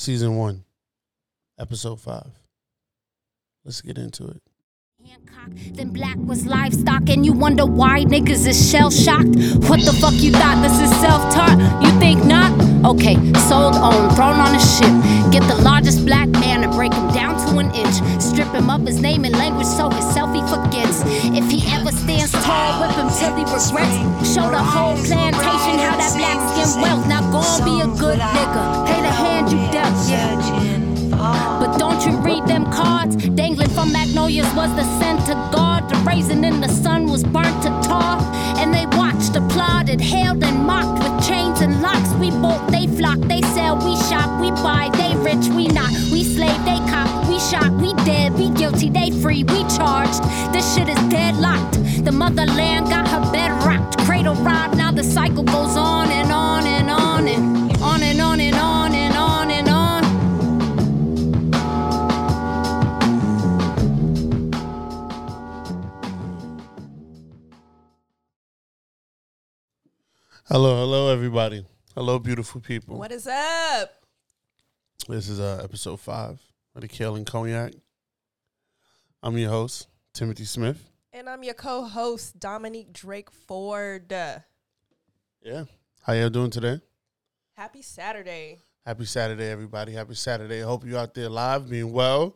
season one, episode five. Let's get into it. Hancock, then black was livestock, and you wonder why niggas is shell shocked. What the fuck you thought this is self taught? You think not? Okay, sold, owned, thrown on a ship. Get the largest black man and break him down to inch. Strip him of his name and language so his selfie forgets. If he ever stands tall, whip him till he regrets. Show the whole plantation how that black skin wealth. Now go and be a good nigga. Pay the hand you dealt, yeah. But don't you read them cards? Dangling from magnolias was the center guard. The raisin in the sun was burnt to tar. And they watched, applauded, hailed, and mocked with chains and locks. We bolt, they flock, they sell, we shop, we buy, they rich, we not. We slave, they cop, shot, we dead, we guilty, they free, we charged. This shit is deadlocked. The motherland got her bed rocked. Cradle robbed, now the cycle goes on and on and on and on and on and on and on and on. Hello, hello, everybody. Hello, beautiful people. What is up? This is uh, episode five of the Kale and Cognac. I'm your host, Timothy Smith. And I'm your co-host Dominique Drake Ford. Yeah. How y'all doing today? Happy Saturday. Happy Saturday, everybody. Happy Saturday. Hope you're out there live, being well,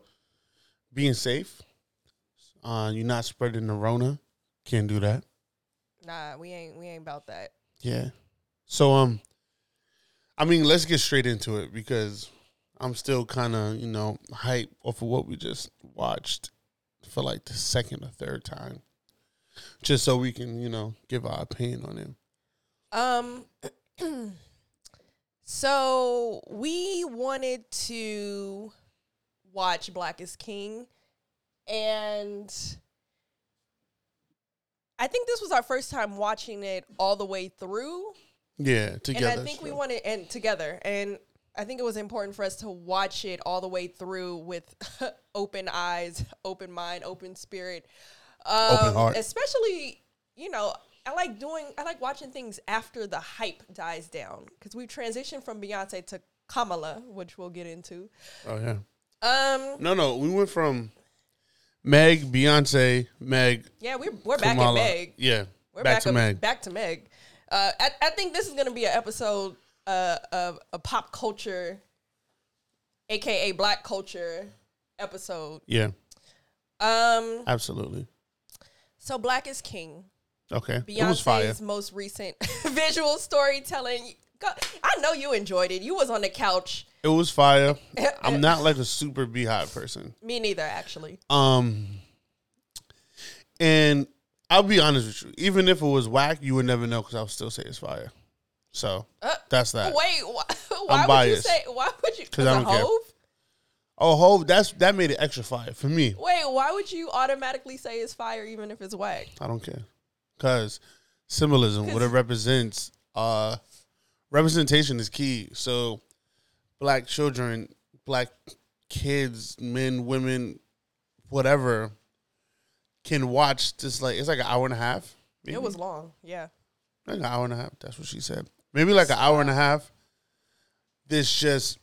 being safe. Uh, you're not spreading the Rona. Can't do that. Nah, we ain't we ain't about that. Yeah. So um I mean, let's get straight into it because I'm still kind of, you know, hype off of what we just watched for like the second or third time. Just so we can, you know, give our opinion on it. Um so we wanted to watch Black is King and I think this was our first time watching it all the way through. Yeah, together. and I think we so. wanted and together and I think it was important for us to watch it all the way through with open eyes, open mind, open spirit, um, Open heart. Especially, you know, I like doing, I like watching things after the hype dies down because we transitioned from Beyonce to Kamala, which we'll get into. Oh yeah. Um, No, no, we went from Meg, Beyonce, Meg, yeah, we're we're back at Meg. Yeah. We're back, back, to Meg. Back to Meg. Uh, I, I think this is gonna be an episode uh, of a pop culture, aka Black culture episode. Yeah, Um, absolutely. so Black is King. Okay. it was fire. Beyonce's most recent visual storytelling. I know you enjoyed it. You was on the couch. It was fire. I'm not like a super Beyhive person. Me neither, actually. Um, and I'll be honest with you. Even if it was whack, you would never know because I'll still say it's fire. So Uh, that's that. Wait, wh- why would biased. you say? Why would you? Because I don't care. Hove? Oh, Hove, that's that made it extra fire for me. Wait, why would you automatically say it's fire even if it's whack? I don't care because symbolism, what it represents, uh, representation is key. So, black children, black kids, men, women, whatever, can watch this. Like it's like an hour and a half. maybe. It was long. Yeah. Like an hour and a half. That's what she said. Maybe like an hour and a half. This just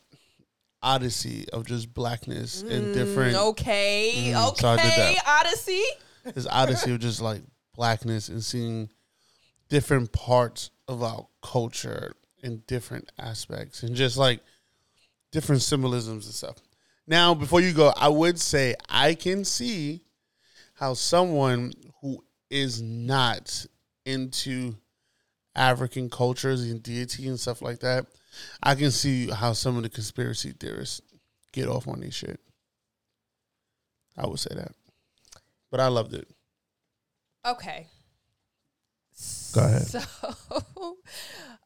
odyssey of just blackness and different. Okay. Mm, okay. so I did that. Odyssey. This odyssey of just like blackness and seeing different parts of our culture in different aspects and just like different symbolisms and stuff. Now, before you go, I would say I can see how someone who is not into African cultures and deity and stuff like that, I can see how some of the conspiracy theorists get off on this shit. I would say that. But I loved it. Okay. Go ahead. So,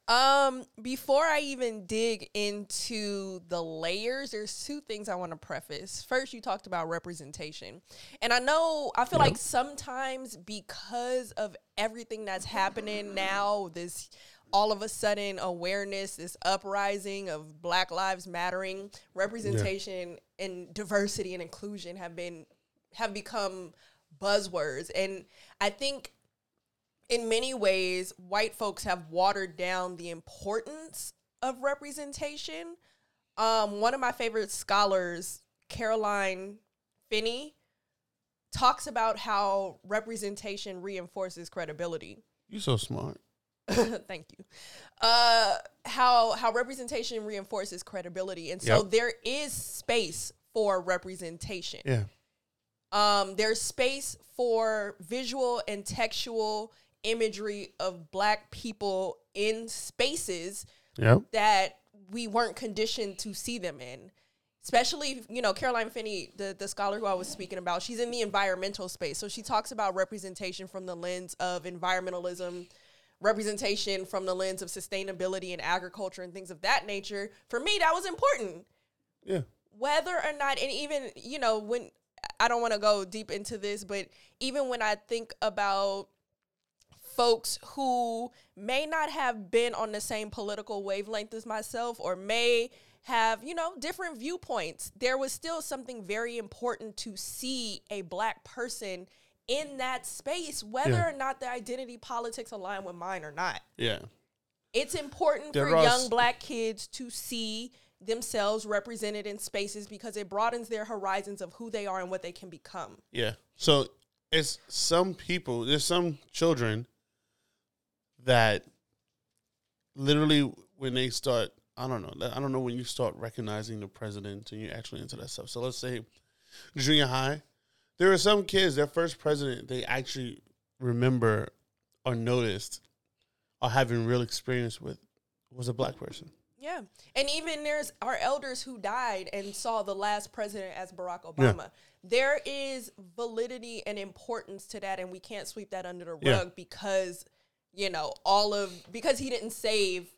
um, before I even dig into the layers, there's two things I want to preface. First, you talked about representation. And I know, I feel Yep. like sometimes because of everything that's happening now, this all of a sudden awareness, this uprising of Black Lives Mattering, representation and diversity and inclusion have been have become buzzwords. And I think in many ways, white folks have watered down the importance of representation. Um, one of my favorite scholars, Carolyn Finney, talks about how representation reinforces credibility. You're so smart. Thank you. Uh, how how representation reinforces credibility, and so Yep. there is space for representation. Yeah. Um, there's space for visual and textual imagery of black people in spaces Yep. that we weren't conditioned to see them in. Especially, you know, Carolyn Finney, the, the scholar who I was speaking about, she's in the environmental space. So she talks about representation from the lens of environmentalism, representation from the lens of sustainability and agriculture and things of that nature. For me, that was important Yeah. whether or not and even you know when i don't want to go deep into this but even when i think about folks who may not have been on the same political wavelength as myself or may have you know different viewpoints there was still something very important to see a black person in that space whether Yeah. or not the identity politics align with mine or not Yeah. it's important There for young black kids to see themselves represented in spaces because it broadens their horizons of who they are and what they can become. Yeah. So it's some people, there's some children that literally when they start, I don't know, I don't know when you start recognizing the president and you're actually into that stuff. So let's say junior high, there are some kids, their first president, they actually remember or noticed or having real experience with was a black person. Yeah. And even there's our elders who died and saw the last president as Barack Yeah. Obama. There is validity and importance to that and we can't sweep that under the rug Yeah. because you know, all of because he didn't save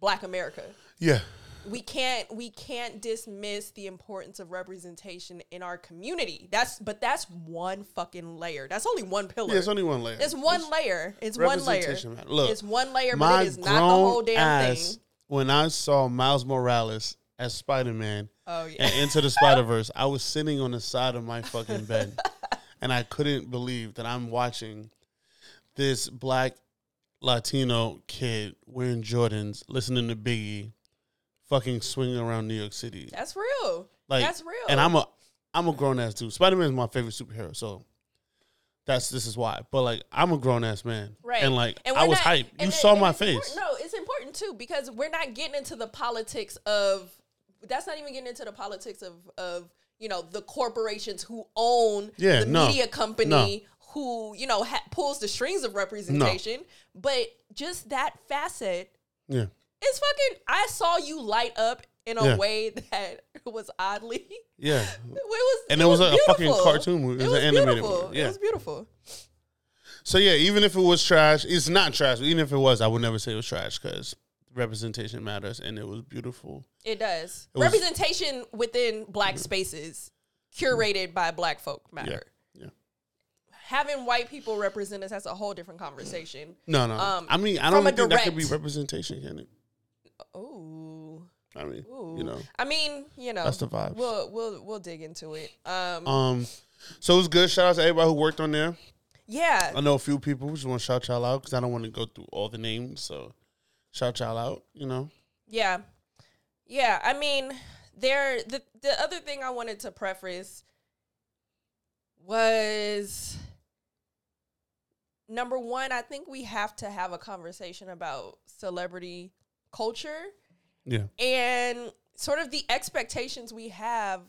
black America. Yeah. we can't we can't dismiss the importance of representation in our community. That's but that's one fucking layer. That's only one pillar. Yeah, it's only one layer. it's one layer. It's one layer. Look, it's one layer, but it is not the whole damn ass, thing. when I saw Miles Morales as Spider Man Oh yeah. and Into the Spider Verse, I was sitting on the side of my fucking bed, and I couldn't believe that I'm watching this black Latino kid wearing Jordans, listening to Biggie, fucking swinging around New York City. That's real. Like, that's real. And I'm a I'm a grown ass dude. Spider Man is my favorite superhero, so. That's this is why, but like I'm a grown ass man, Right. And like And I was not- hyped. You and saw and my face. No, it's important too because we're not getting into the politics of. That's not even getting into the politics of of you know the corporations who own Yeah, the no. media company No. Who you know ha- pulls the strings of representation. But just that facet Yeah, is fucking. I saw you light up in a Yeah. way that was oddly. yeah. It was, And it was a fucking cartoon movie. It It was was an animated beautiful. movie. It was beautiful. So yeah, even if it was trash, it's not trash. Even if it was, I would never say it was trash because representation matters, and it was beautiful. It does. It was- Representation within black spaces, curated by black folk, matter. Yeah. Having white people represent us, that's a whole different conversation. No, no. Um, I mean, I don't think that could be representation, can it? Oh. I mean, Ooh. you know. I mean, you know. That's the vibes. We'll we'll we'll dig into it. Um, Um, so it was good. Shout out to everybody who worked on there. yeah. I know a few people. Just want to shout y'all out because I don't want to go through all the names. So shout y'all out. You know. Yeah. Yeah, I mean, there the the other thing I wanted to preface was number 1, I think we have to have a conversation about celebrity culture Yeah. and sort of the expectations we have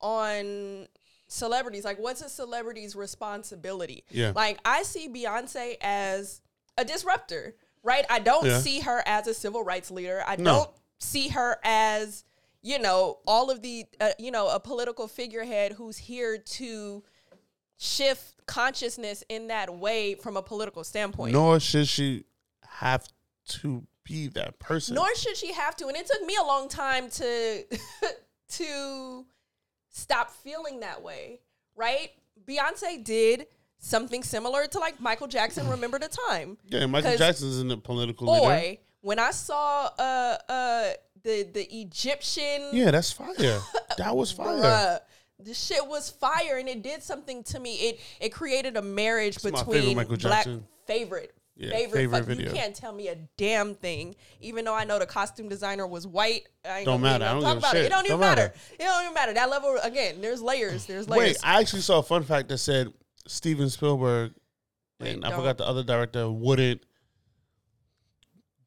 on celebrities. Like what's a celebrity's responsibility? Yeah. Like I see Beyonce as a disruptor, right? I don't Yeah. see her as a civil rights leader. I No. don't see her as, you know, all of the, uh, you know, a political figurehead who's here to shift consciousness in that way from a political standpoint. Nor should she have to be that person. Nor should she have to. And it took me a long time to to stop feeling that way, right? Beyonce did something similar to like Michael Jackson remember the time. yeah, Michael Jackson's in the political leader. When I saw uh uh the the Egyptian Yeah, that's fire. That was fire. bruh, the shit was fire and it did something to me. It it created a marriage my favorite between Michael black favorite Yeah, favorite, favorite video. You can't tell me a damn thing, even though I know the costume designer was white. I Don't matter. I don't talk about It. it don't even Don't matter. matter. It don't even matter. That level again. There's layers. There's layers. Wait, I actually saw a fun fact that said Steven Spielberg Wait, and I don't. forgot the other director wouldn't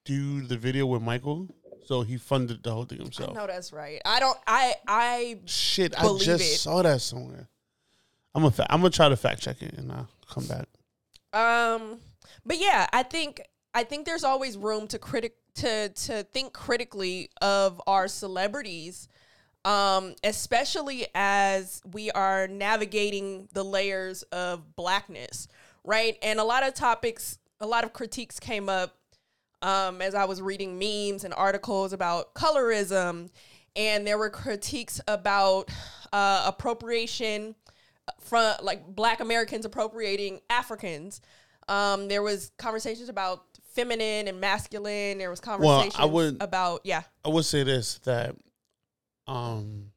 do the video with Michael, so he funded the whole thing himself. know that's right. I don't. I. I. Shit, I just it. saw that somewhere. I'm gonna fa- I'm gonna try to fact check it and I'll come back. Um. But yeah, I think. I think there's always room to critic to to think critically of our celebrities. Um, especially as we are navigating the layers of blackness, right? And a lot of topics, a lot of critiques came up um, as I was reading memes and articles about colorism, and there were critiques about uh, appropriation from like Black Americans appropriating Africans. Um, there was conversations about feminine and masculine. There was conversations Well, I would- about yeah, I would say this that um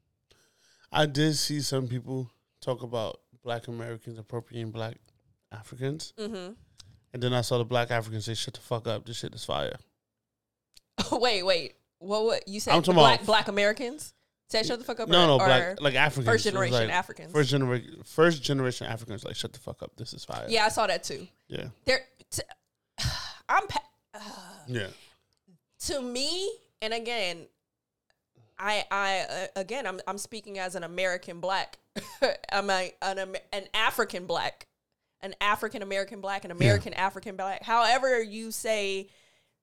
I did see some people talk about black Americans appropriating black Africans. Mm hmm And then I saw the black Africans say, shut the fuck up, this shit is fire. wait, wait. What? What you said? I'm talking black about- Black Americans. Say shut the fuck up. No, or, no, or black like Africans. first generation like, Africans. First generation first generation Africans like shut the fuck up, this is fire. yeah, I saw that too. Yeah. There, t- I'm. Pa- Yeah. to me, and again, I I uh, again I'm I'm speaking as an American black. I'm a, an an African black, an African American black, an American African black. However you say,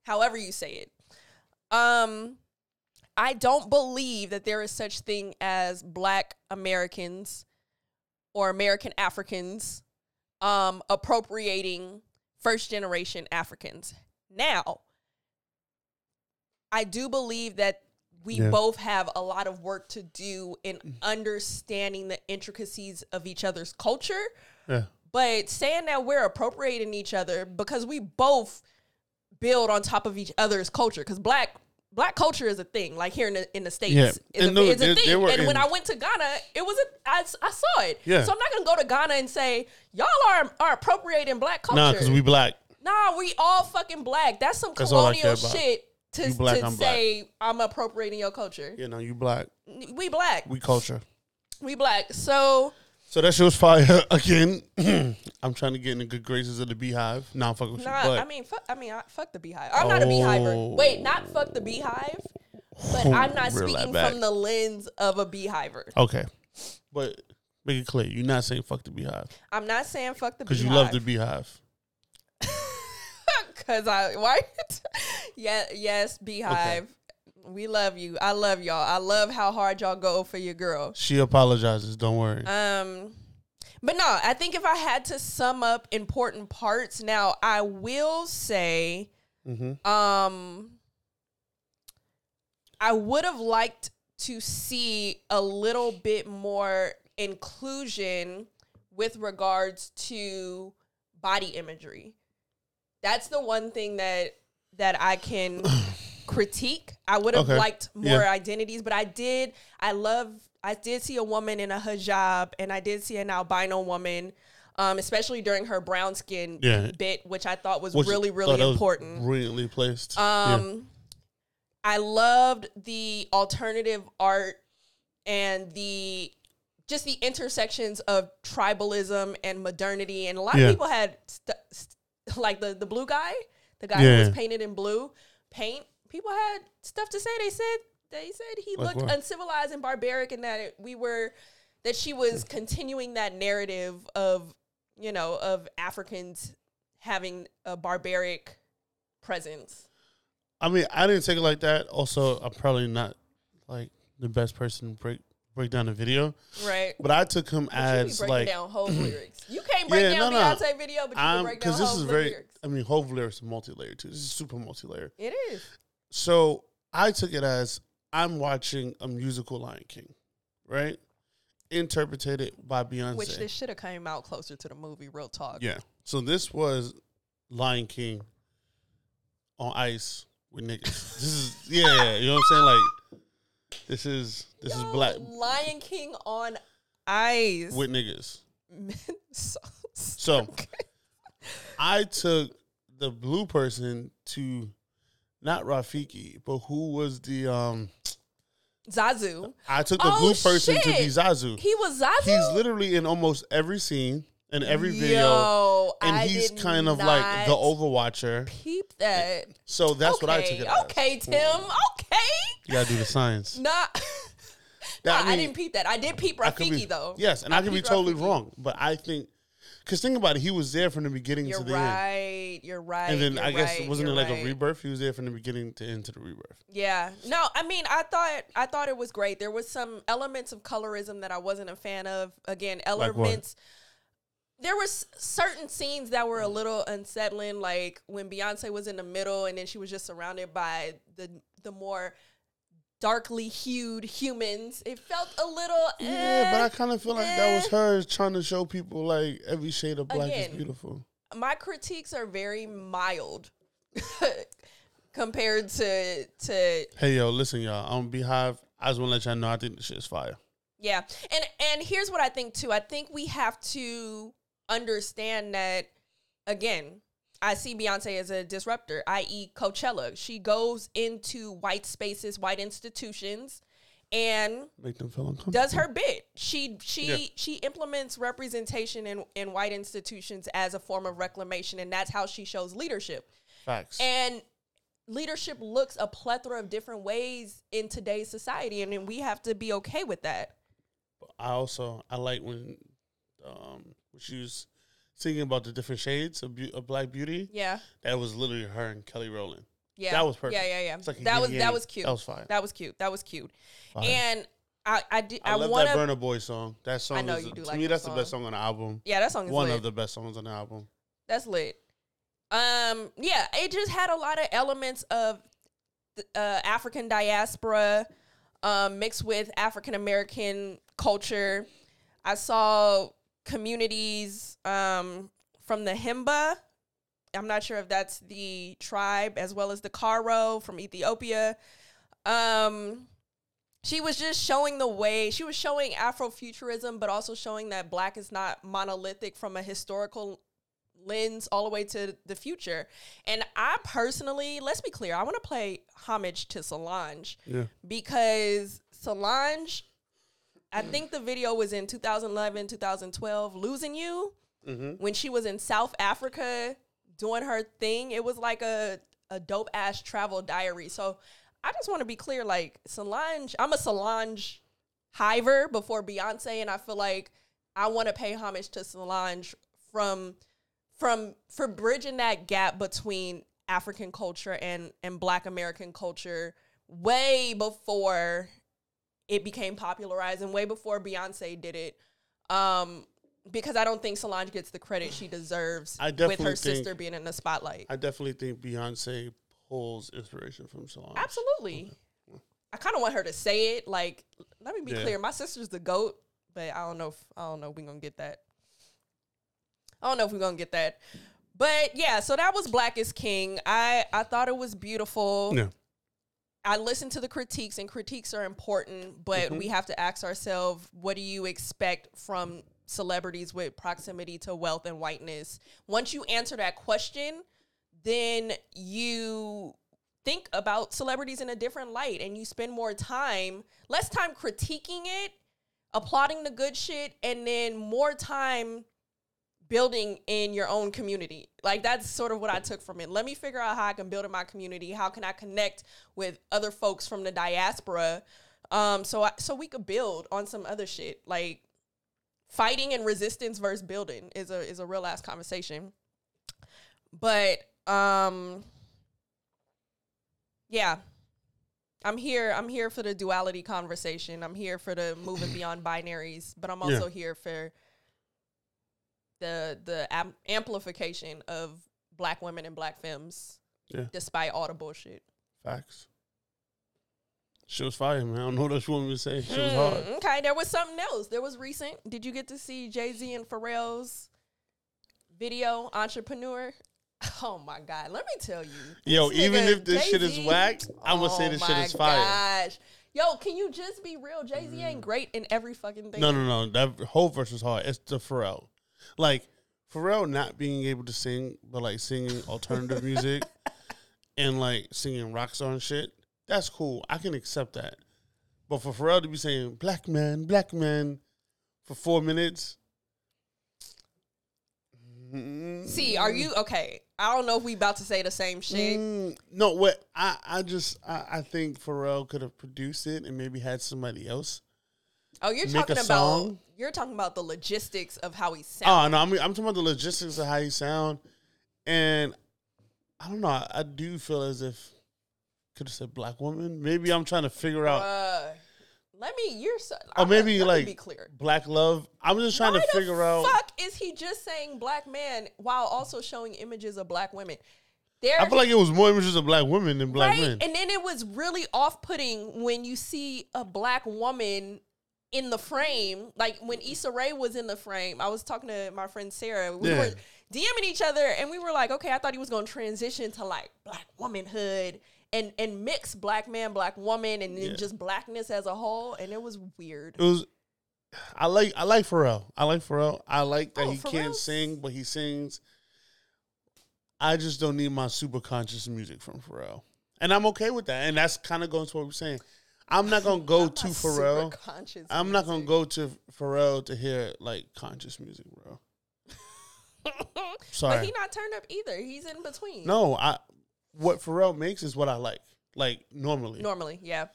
however you say it. Um, I don't believe that there is such thing as black Americans or American Africans um appropriating first generation Africans. Now, I do believe that we Yeah. both have a lot of work to do in understanding the intricacies of each other's culture. Yeah. But saying that we're appropriating each other because we both build on top of each other's culture, because black black culture is a thing. Like here in the in the states, Yeah. is a, no, it's a thing. and when I went to Ghana, it was a I, I saw it. Yeah. So I'm not gonna go to Ghana and say y'all are are appropriating black culture. Nah, because we black. Nah, we all fucking black. That's some That's colonial shit to, black, to I'm black. say I'm appropriating your culture. You know, you black. We black. We culture. We black. So So that shit was fire again. I'm trying to get in the good graces of the Beyhive. Nah, I'm fucking with nah, you. But I mean, fuck. I mean, I, fuck the Beyhive. I'm not a Beyhiver. Oh. Wait, not fuck the Beyhive, but I'm not speaking from the lens of a Beyhiver. okay. But make it clear, you're not saying fuck the Beyhive. I'm not saying fuck the Because you love the Beyhive. Cause I why? yeah, yes, Beyhive. We love you. I love y'all. I love how hard y'all go for your girl. She apologizes, don't worry. Um, but no, I think if I had to sum up important parts, now I will say, mm-hmm. um, I would have liked to see a little bit more inclusion with regards to body imagery. That's the one thing that that I can critique. I would have Okay. liked more Yeah. identities, but I did. I love. I did see a woman in a hijab, and I did see an albino woman, um, especially during her brown skin Yeah. bit, which I thought was Which- really, really important. Brilliantly placed. Yeah. Um, I loved the alternative art and the just the intersections of tribalism and modernity. And a lot Yeah. of people had st- st- like the the blue guy, the guy Yeah. who was painted in blue paint. People had stuff to say. They said they said he Like looked what? uncivilized and barbaric, and that it, we were that she was hmm. continuing that narrative of you know of Africans having a barbaric presence. I mean, I didn't take it like that. Also, I'm probably not like the best person to break break down the video, Right. but I took him But as like down Hove lyrics. You can't break Yeah, down no, no. Beyonce video, but you can I'm break down because this Hove is very. I mean, Hove lyrics are multi-layered too. This is super multi-layered. It is. So I took it as I'm watching a musical Lion King, right? Interpreted by Beyonce. Which this should have came out closer to the movie. Real talk. Yeah. So this was Lion King on ice with niggas. this is yeah, you know what I'm saying? Like this is this is black Lion King on ice. with niggas. so, So I took the blue person to not Rafiki, but who was the um Zazu. I took the Oh, blue person to be. Zazu. He was Zazu. He's literally in almost every scene and every video. Yo, And I he's kind of like the Overwatcher. Peep that. So that's what I took it as. Okay, Tim. Okay. You gotta do the science. Not. That- Nah, I, didn't peep that. I did peep I Rafiki be- though. Yes, and I, could be totally Rafiki. wrong, but I think because think about it, he was there from the beginning You're to the end, You're right. You're right. and then you're I guess right, wasn't it like right. a rebirth? He was there from the beginning to end to the rebirth. Yeah. No, I mean, I thought I thought it was great. There was some elements of colorism that I wasn't a fan of. Again, elements. there was certain scenes that were a little unsettling, like when Beyonce was in the middle and then she was just surrounded by the the more darkly hued humans. It felt a little. Yeah, but eh. I kind of feel like that was her trying to show people like every shade of black Again. is beautiful. my critiques are very mild compared to to Hey yo, listen y'all, on Beyhive, I just want to let y'all know I think this shit is fire. Yeah. And and here's what I think too. I think we have to understand that again, I see Beyonce as a disruptor, i.e. Coachella. She goes into white spaces, white institutions and Make them feel uncomfortable. does her bit. She she Yeah. she implements representation in, in white institutions as a form of reclamation and that's how she shows leadership. facts? And leadership looks a plethora of different ways in today's society and then we have to be okay with that. I also I like when um when she was singing about the different shades of, beau- of black beauty. Yeah. That was literally her and Kelly Rowland. Yeah, That was perfect. Yeah, yeah, yeah. Like that was that was cute. That was fine. That was cute. That was cute. Fire. And I, I did. I, I, love want that. Burna Boy song. That song I know is you do to like me that that's the best song on the album. Yeah, that song is One lit. of the best songs on the album. That's lit. Um, yeah, it just had a lot of elements of uh, African diaspora um, mixed with African American culture. I saw communities um, from the Himba. I'm not sure if that's the tribe as well as the Karo from Ethiopia. Um, she was just showing the way she was showing Afrofuturism, but also showing that black is not monolithic from a historical lens all the way to the future. And I personally, let's be clear, I want to play homage to Solange Yeah. because Solange, I think the video was in 2011, 2012, Losing You, mm-hmm. when she was in South Africa doing her thing. It was like a, a dope ass travel diary. So I just want to be clear like, Solange, I'm a Solange hiver before Beyonce, and I feel like I want to pay homage to Solange from from for bridging that gap between African culture and and Black American culture way before it became popularized and way before Beyonce did it. Um, because I don't think Solange gets the credit she deserves with her sister being in the spotlight. I definitely think Beyonce pulls inspiration from Solange. Absolutely. I kind of want her to say it. Like, let me be Yeah. clear. My sister's the goat, but I don't know if I don't know if we're gonna get that. I don't know if we're gonna get that. But yeah, so that was Black is King. I I thought it was beautiful. Yeah. I listen to the critiques, and critiques are important, but Mm-hmm. we have to ask ourselves, what do you expect from celebrities with proximity to wealth and whiteness? Once you answer that question, then you think about celebrities in a different light and you spend more time, less time critiquing it, applauding the good shit, and then more time building in your own community. Like that's sort of what I took from it. Let me figure out how I can build in my community. How can I connect with other folks from the diaspora? Um, so I, so we could build on some other shit. Like fighting and resistance versus building is a is a real ass conversation. But um yeah. I'm here. I'm here for the duality conversation. I'm here for the moving beyond binaries, but I'm also here for the the am- amplification of black women and black femmes, Yeah. despite all the bullshit. Facts. She was fire, man. I don't know what else you want me to say. She was hard. Mm, okay, there was something else. There was recent. Did you get to see Jay Z and Pharrell's video, Entrepreneur? Oh my God. Let me tell you. Yo, even if this shit is Jay-Z- whack, I'm gonna say Oh this shit is fire. Gosh. Yo, can you just be real? Jay Z ain't great in every fucking thing. No, no, no. That whole verse is hard. It's the Pharrell. Like Pharrell not being able to sing, but like singing alternative music and like singing rock song shit, that's cool. I can accept that. But for Pharrell to be saying black man, black man for four minutes. See, are you okay? I don't know if we about to say the same shit. Mm, no, what I, I just I, I think Pharrell could have produced it and maybe had somebody else. Oh, you're talking about song? you're talking about the logistics of how he Oh sounds. no, I mean I'm talking about the logistics of how he sound, and I don't know. I, I do feel as if could have said black woman. Maybe I'm trying to figure out. Uh, let me. You're so. or I'm- maybe me like be clear. black love. I'm just trying Why to figure out. Fuck is he just saying black man while also showing images of black women? There, I feel like it was more images of black women than black right? men. And then it was really off-putting when you see a black woman in the frame. Like when Issa Rae was in the frame, I was talking to my friend Sarah. We Yeah. were DMing each other, and we were like, okay, I thought he was going to transition to like black womanhood. And, and mix black man, black woman, and then Yeah. just blackness as a whole, and it was weird. It was. I like I like Pharrell. I like Pharrell. I like that Oh, he can't sing, but he sings. I just don't need my super conscious music from Pharrell, and I'm okay with that. And that's kind of going to what we're saying. I'm not gonna go I'm to Pharrell. I'm not gonna go to Pharrell to hear like conscious music, bro. Sorry. But he not turned up either. He's in between. no, I what Pharrell makes is what I like. Like normally, Normally, yeah.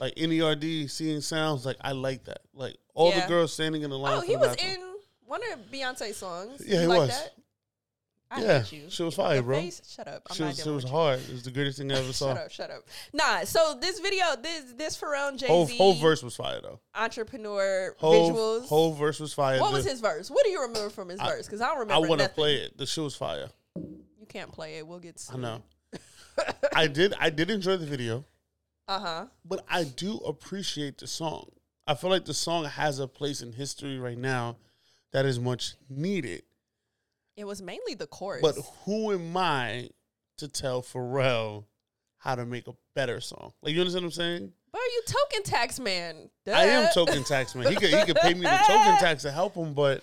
like NERD, seeing sounds, like I like that. Like all Yeah. the girls standing in the line. Oh, for he the was bathroom. in one of Beyonce's songs. Yeah, he like was. That? I Yeah, hate you. she was fire, The bro. face- shut up. I'm She was, it dealing was hard. It was the greatest thing I ever saw. Shut up, shut up. Nah, so this video, this this Pharrell and Jay Whole, Z whole verse was fire though. entrepreneur Whole visuals. whole verse was fire. what The- was his verse? What do you remember from his I- verse? Because I don't remember. I want to play it. The shit was fire. You can't play it. We'll get. Sued. I know. I did. I did enjoy the video. Uh huh. but I do appreciate the song. I feel like the song has a place in history right now that is much needed. It was mainly the chorus. But who am I to tell Pharrell how to make a better song? Like you understand what I'm saying? But are you token tax man? I am token tax man. He could he could pay me the token tax to help him, but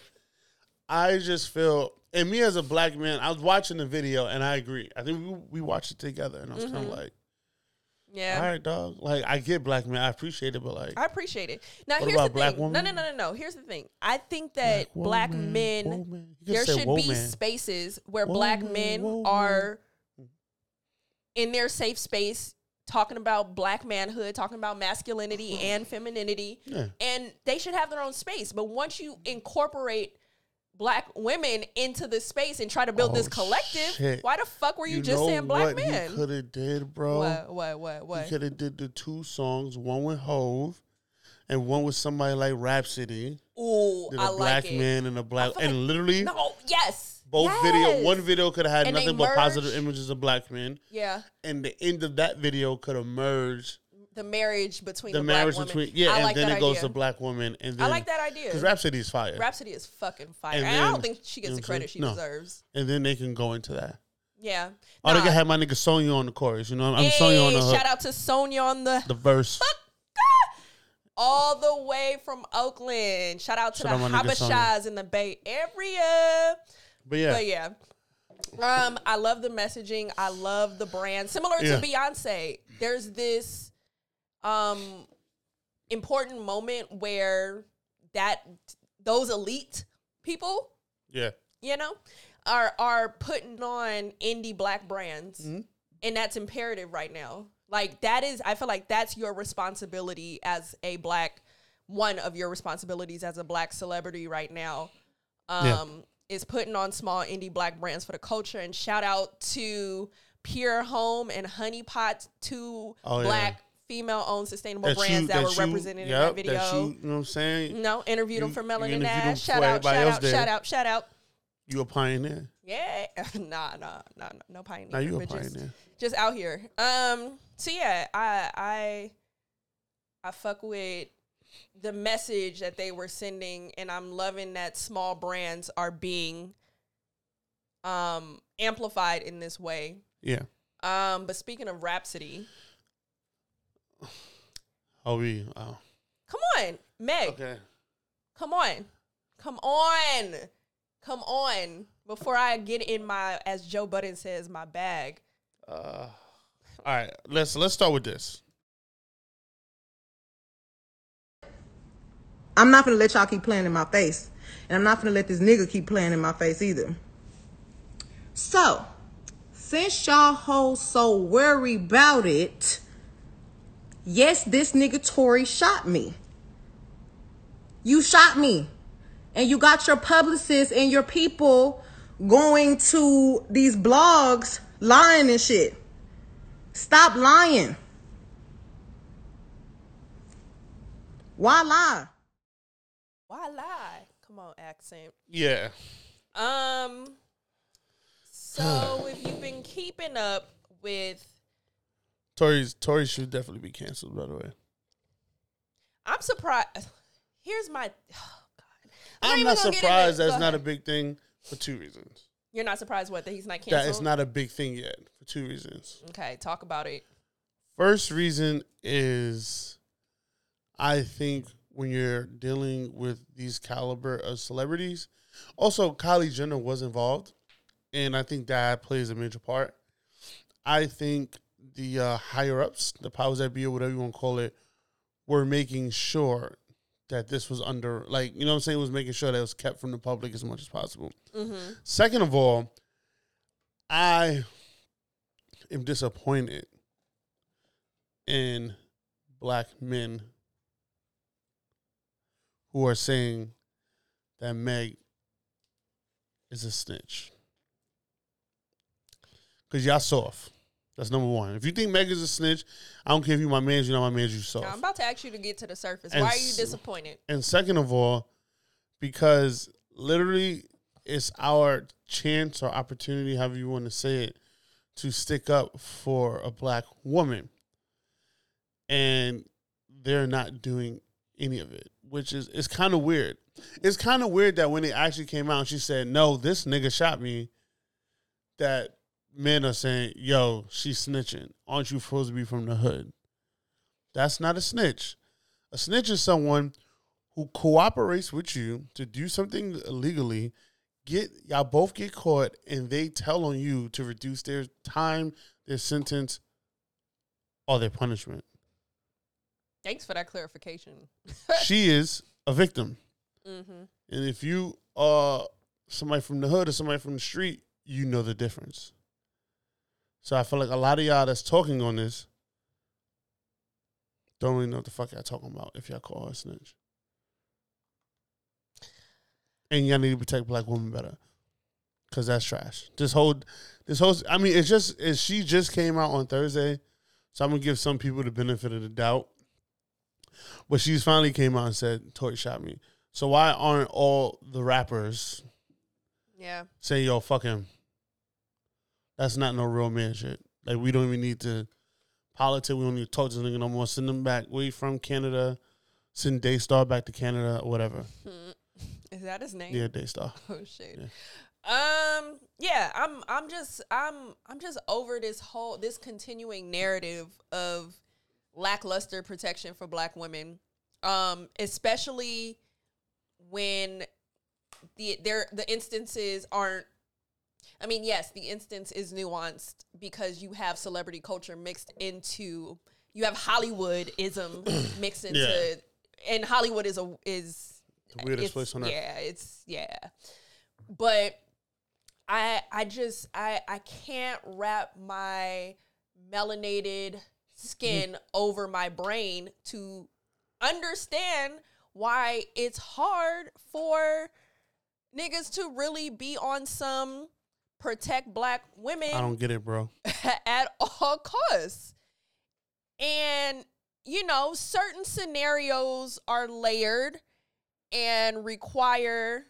I just feel and me as a black man, I was watching the video and I agree. I think we, we watched it together and I was kind of mm-hmm. like, Yeah. all right, dog. Like I get black men, I appreciate it, but like I appreciate it. Now What here's about the black thing. No, woman? no, no, no, no. Here's the thing. I think that Black black woman, men, woman. There should woman. be spaces where black men are in their safe space talking about black manhood, talking about masculinity and femininity, Yeah. and they should have their own space. But once you incorporate black women into this space and try to build this Oh, collective, shit. why the fuck were you, just know saying black men? Could have did, bro. What, what, what, what? could have did the two songs, one with Hove, and one with somebody like Rapsody. Ooh, Did I a black like man and a black, and like- literally No, yes. both yes. video. One video could have had And nothing but positive images of black men, Yeah. and the end of that video could have merged the marriage between the, the, marriage black between woman. yeah, I and like then it goes to black women, and then I like that idea. because Rapsody is fire, Rapsody is fucking fire, And and, I don't think she gets the credit she? No. deserves. and then they can go into that. Yeah. Oh, they Nah. can have my nigga Sonya on the chorus. You know, I'm Hey, Sonya on the hook, shout out to Sonya on the, the verse. all the way from Oakland. Shout out to Shout the out my nigga Habeshas in the Bay Area. But yeah, But yeah. Um, I love the messaging. I love the brand. Similar Yeah. to Beyonce, there's this um important moment where that those elite people, yeah, you know, are are putting on indie black brands. Mm-hmm. And that's imperative right now. Like that is I feel like that's your responsibility as a black one of your responsibilities as a black celebrity right now. Um Yeah. is putting on small indie black brands for the culture and shout out to Pure Home and Honey Pot, two Oh, yeah. Female owned sustainable That brands you- that, were you- represented yep, in that video. That you, you know what I'm saying? no, interviewed them for Melanin interviewed Nash. Shout out, shout out, shout out, shout out. You a pioneer. Yeah, nah, nah, nah, nah, no pioneer. Now you a but just- pioneer. just out here. Um. So yeah, I I I fuck with the message that they were sending, and I'm loving that small brands are being um amplified in this way. Yeah. Um. But speaking of Rapsody, Oh, we. Oh. come on, Meg, Okay. come on, come on. Come on. Before I get in my, as Joe Budden says, my bag. Uh, all right, let's let's start with this. I'm not gonna let y'all keep playing in my face. And I'm not gonna let this nigga keep playing in my face either. So, since y'all hoes so worry about it, yes, this nigga Tory shot me. You shot me. And you got your publicists and your people going to these blogs lying and shit. Stop lying. Why lie? Why lie? Come on, accent. Yeah, Um. So if you've been keeping up with, Tory's Tory should definitely be canceled. By the way, I'm surprised. Here's my. Oh God. I'm even not gonna get into surprised that's Go not a big thing for two reasons. You're not surprised what that he's not canceled. That it's not a big thing yet for two reasons. Okay, talk about it. First reason is I think when you're dealing with these caliber of celebrities, also Kylie Jenner was involved, and I think that plays a major part. I think the uh, higher ups, the powers that be, or whatever you want to call it, were making sure that this was under, like, you know what I'm saying, was making sure that it was kept from the public as much as possible. Mm-hmm. Second of all, I am disappointed in black men who are saying that Meg is a snitch. Because y'all soft. That's number one. If you think Meg is a snitch, I don't care if you my man, you know my man, you soft. Now, I'm about to ask you to get to the surface. And Why are you disappointed? And second of all, because literally it's our chance or opportunity, however you want to say it, to stick up for a black woman. And they're not doing any of it, which is it's kind of weird. It's kind of weird that when it actually came out, she said, "No, this nigga shot me." That men are saying, "Yo, she's snitching. Aren't you supposed to be from the hood?" That's not a snitch. A snitch is someone who cooperates with you to do something illegally. Get y'all both get caught, and they tell on you to reduce their time, their sentence, or their punishment. Thanks for that clarification. she is a victim. mm-hmm. And if you are somebody from the hood or somebody from the street, you know the difference. So I feel like a lot of y'all that's talking on this don't really know what the fuck y'all talking about if y'all call her a snitch. And y'all need to protect black women better. Cause that's trash. This whole this whole I mean it's just it, she just came out on Thursday. So I'm gonna give some people the benefit of the doubt. But she's finally came out and said Tory shot me. So why aren't all the rappers Yeah. saying yo fuck him? That's not no real man shit. Like we don't even need to politic. We don't need to talk to this nigga no more. Send him back. Where you from? Canada. Send Daystar back to Canada or whatever. Is that his name? Yeah, Daystar. Oh shit. Um. Yeah. I'm. I'm just. I'm. I'm just over this whole. This continuing narrative of lackluster protection for Black women. Um. Especially when the there the instances aren't. I mean, yes, the instance is nuanced because you have celebrity culture mixed into. You have Hollywoodism mixed into, Yeah. and Hollywood is a is The weirdest place on earth. Yeah, it's yeah. But I I just I I can't wrap my melanated skin mm. over my brain to understand why it's hard for niggas to really be on some protect black women I don't get it, bro. at all costs. And, you know, certain scenarios are layered and require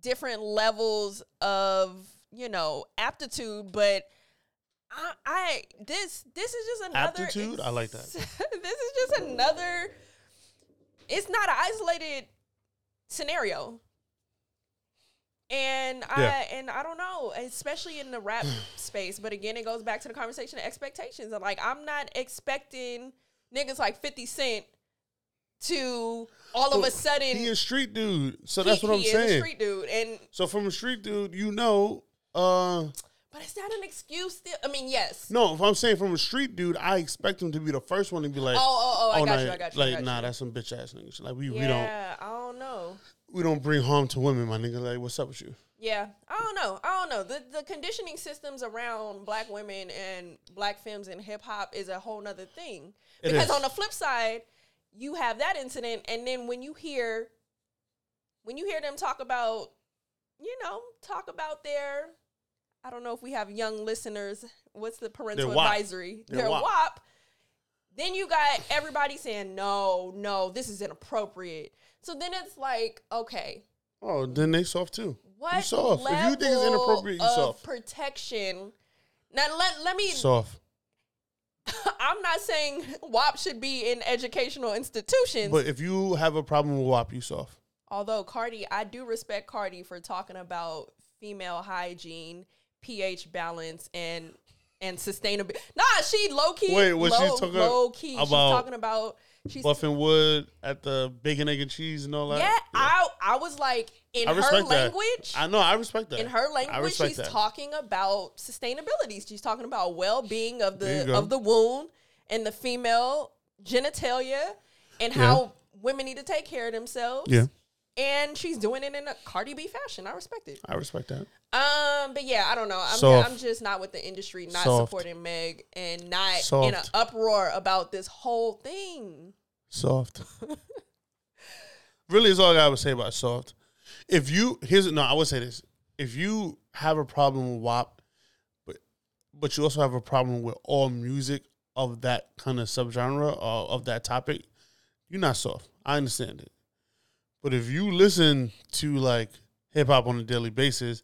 different levels of, you know, aptitude, but I, I this this is just another Aptitude? I like that. this is just another it's not an isolated scenario. And Yeah. I and I don't know, especially in the rap space. But again, it goes back to the conversation of expectations. And like, I'm not expecting niggas like 50 Cent to all of a sudden he a street dude. So he- that's what I'm he is a saying. street dude, and So from a street dude, you know, uh but it's not an excuse. Still, I mean, yes. no, if I'm saying from a street dude, I expect him to be the first one to be like, Oh, oh, oh! I got nah, you. I got you. Like, got nah, you. that's some bitch ass niggas. Like we, we don't Yeah, I don't know. We don't bring harm to women, my nigga. Like, what's up with you? Yeah, I don't know. I don't know. The the conditioning systems around black women and black femmes in hip hop is a whole nother thing. It Because is. on the flip side, you have that incident, and then when you hear when you hear them talk about, you know, talk about their I don't know if we have young listeners. What's the parental advisory? Their Their WAP. WAP. Then you got everybody saying, no, no, this is inappropriate. So then it's like, okay, Oh, then they soft too. what You soft. If you think it's level inappropriate, you of soft. protection? Now let let me. Soft. I'm not saying WAP should be in educational institutions. But if you have a problem with WAP, you soft. Although Cardi, I do respect Cardi for talking about female hygiene, pH balance, and and sustainability. Nah, she low key. Wait, was she low, talking low key? she's talking about. She's Buffing wood at the bacon, egg, and cheese and all that. yeah, I I was like in her respect that. language. I know. I respect that. in her language, she's that. talking about sustainability. She's talking about well being of the of the wound and the female genitalia and how women need to take care of themselves. Yeah, And she's doing it in a Cardi B fashion. I respect it. I respect that. Um, but yeah, I don't know. I'm Soft. I'm just not with the industry, not Soft. supporting Meg and not in an uproar about this whole thing. Soft. really, is all I gotta say about soft. If you here's no, I would say this: if you have a problem with WAP, but but you also have a problem with all music of that kind of subgenre or of that topic, you're not soft. I understand it. But if you listen to like hip hop on a daily basis,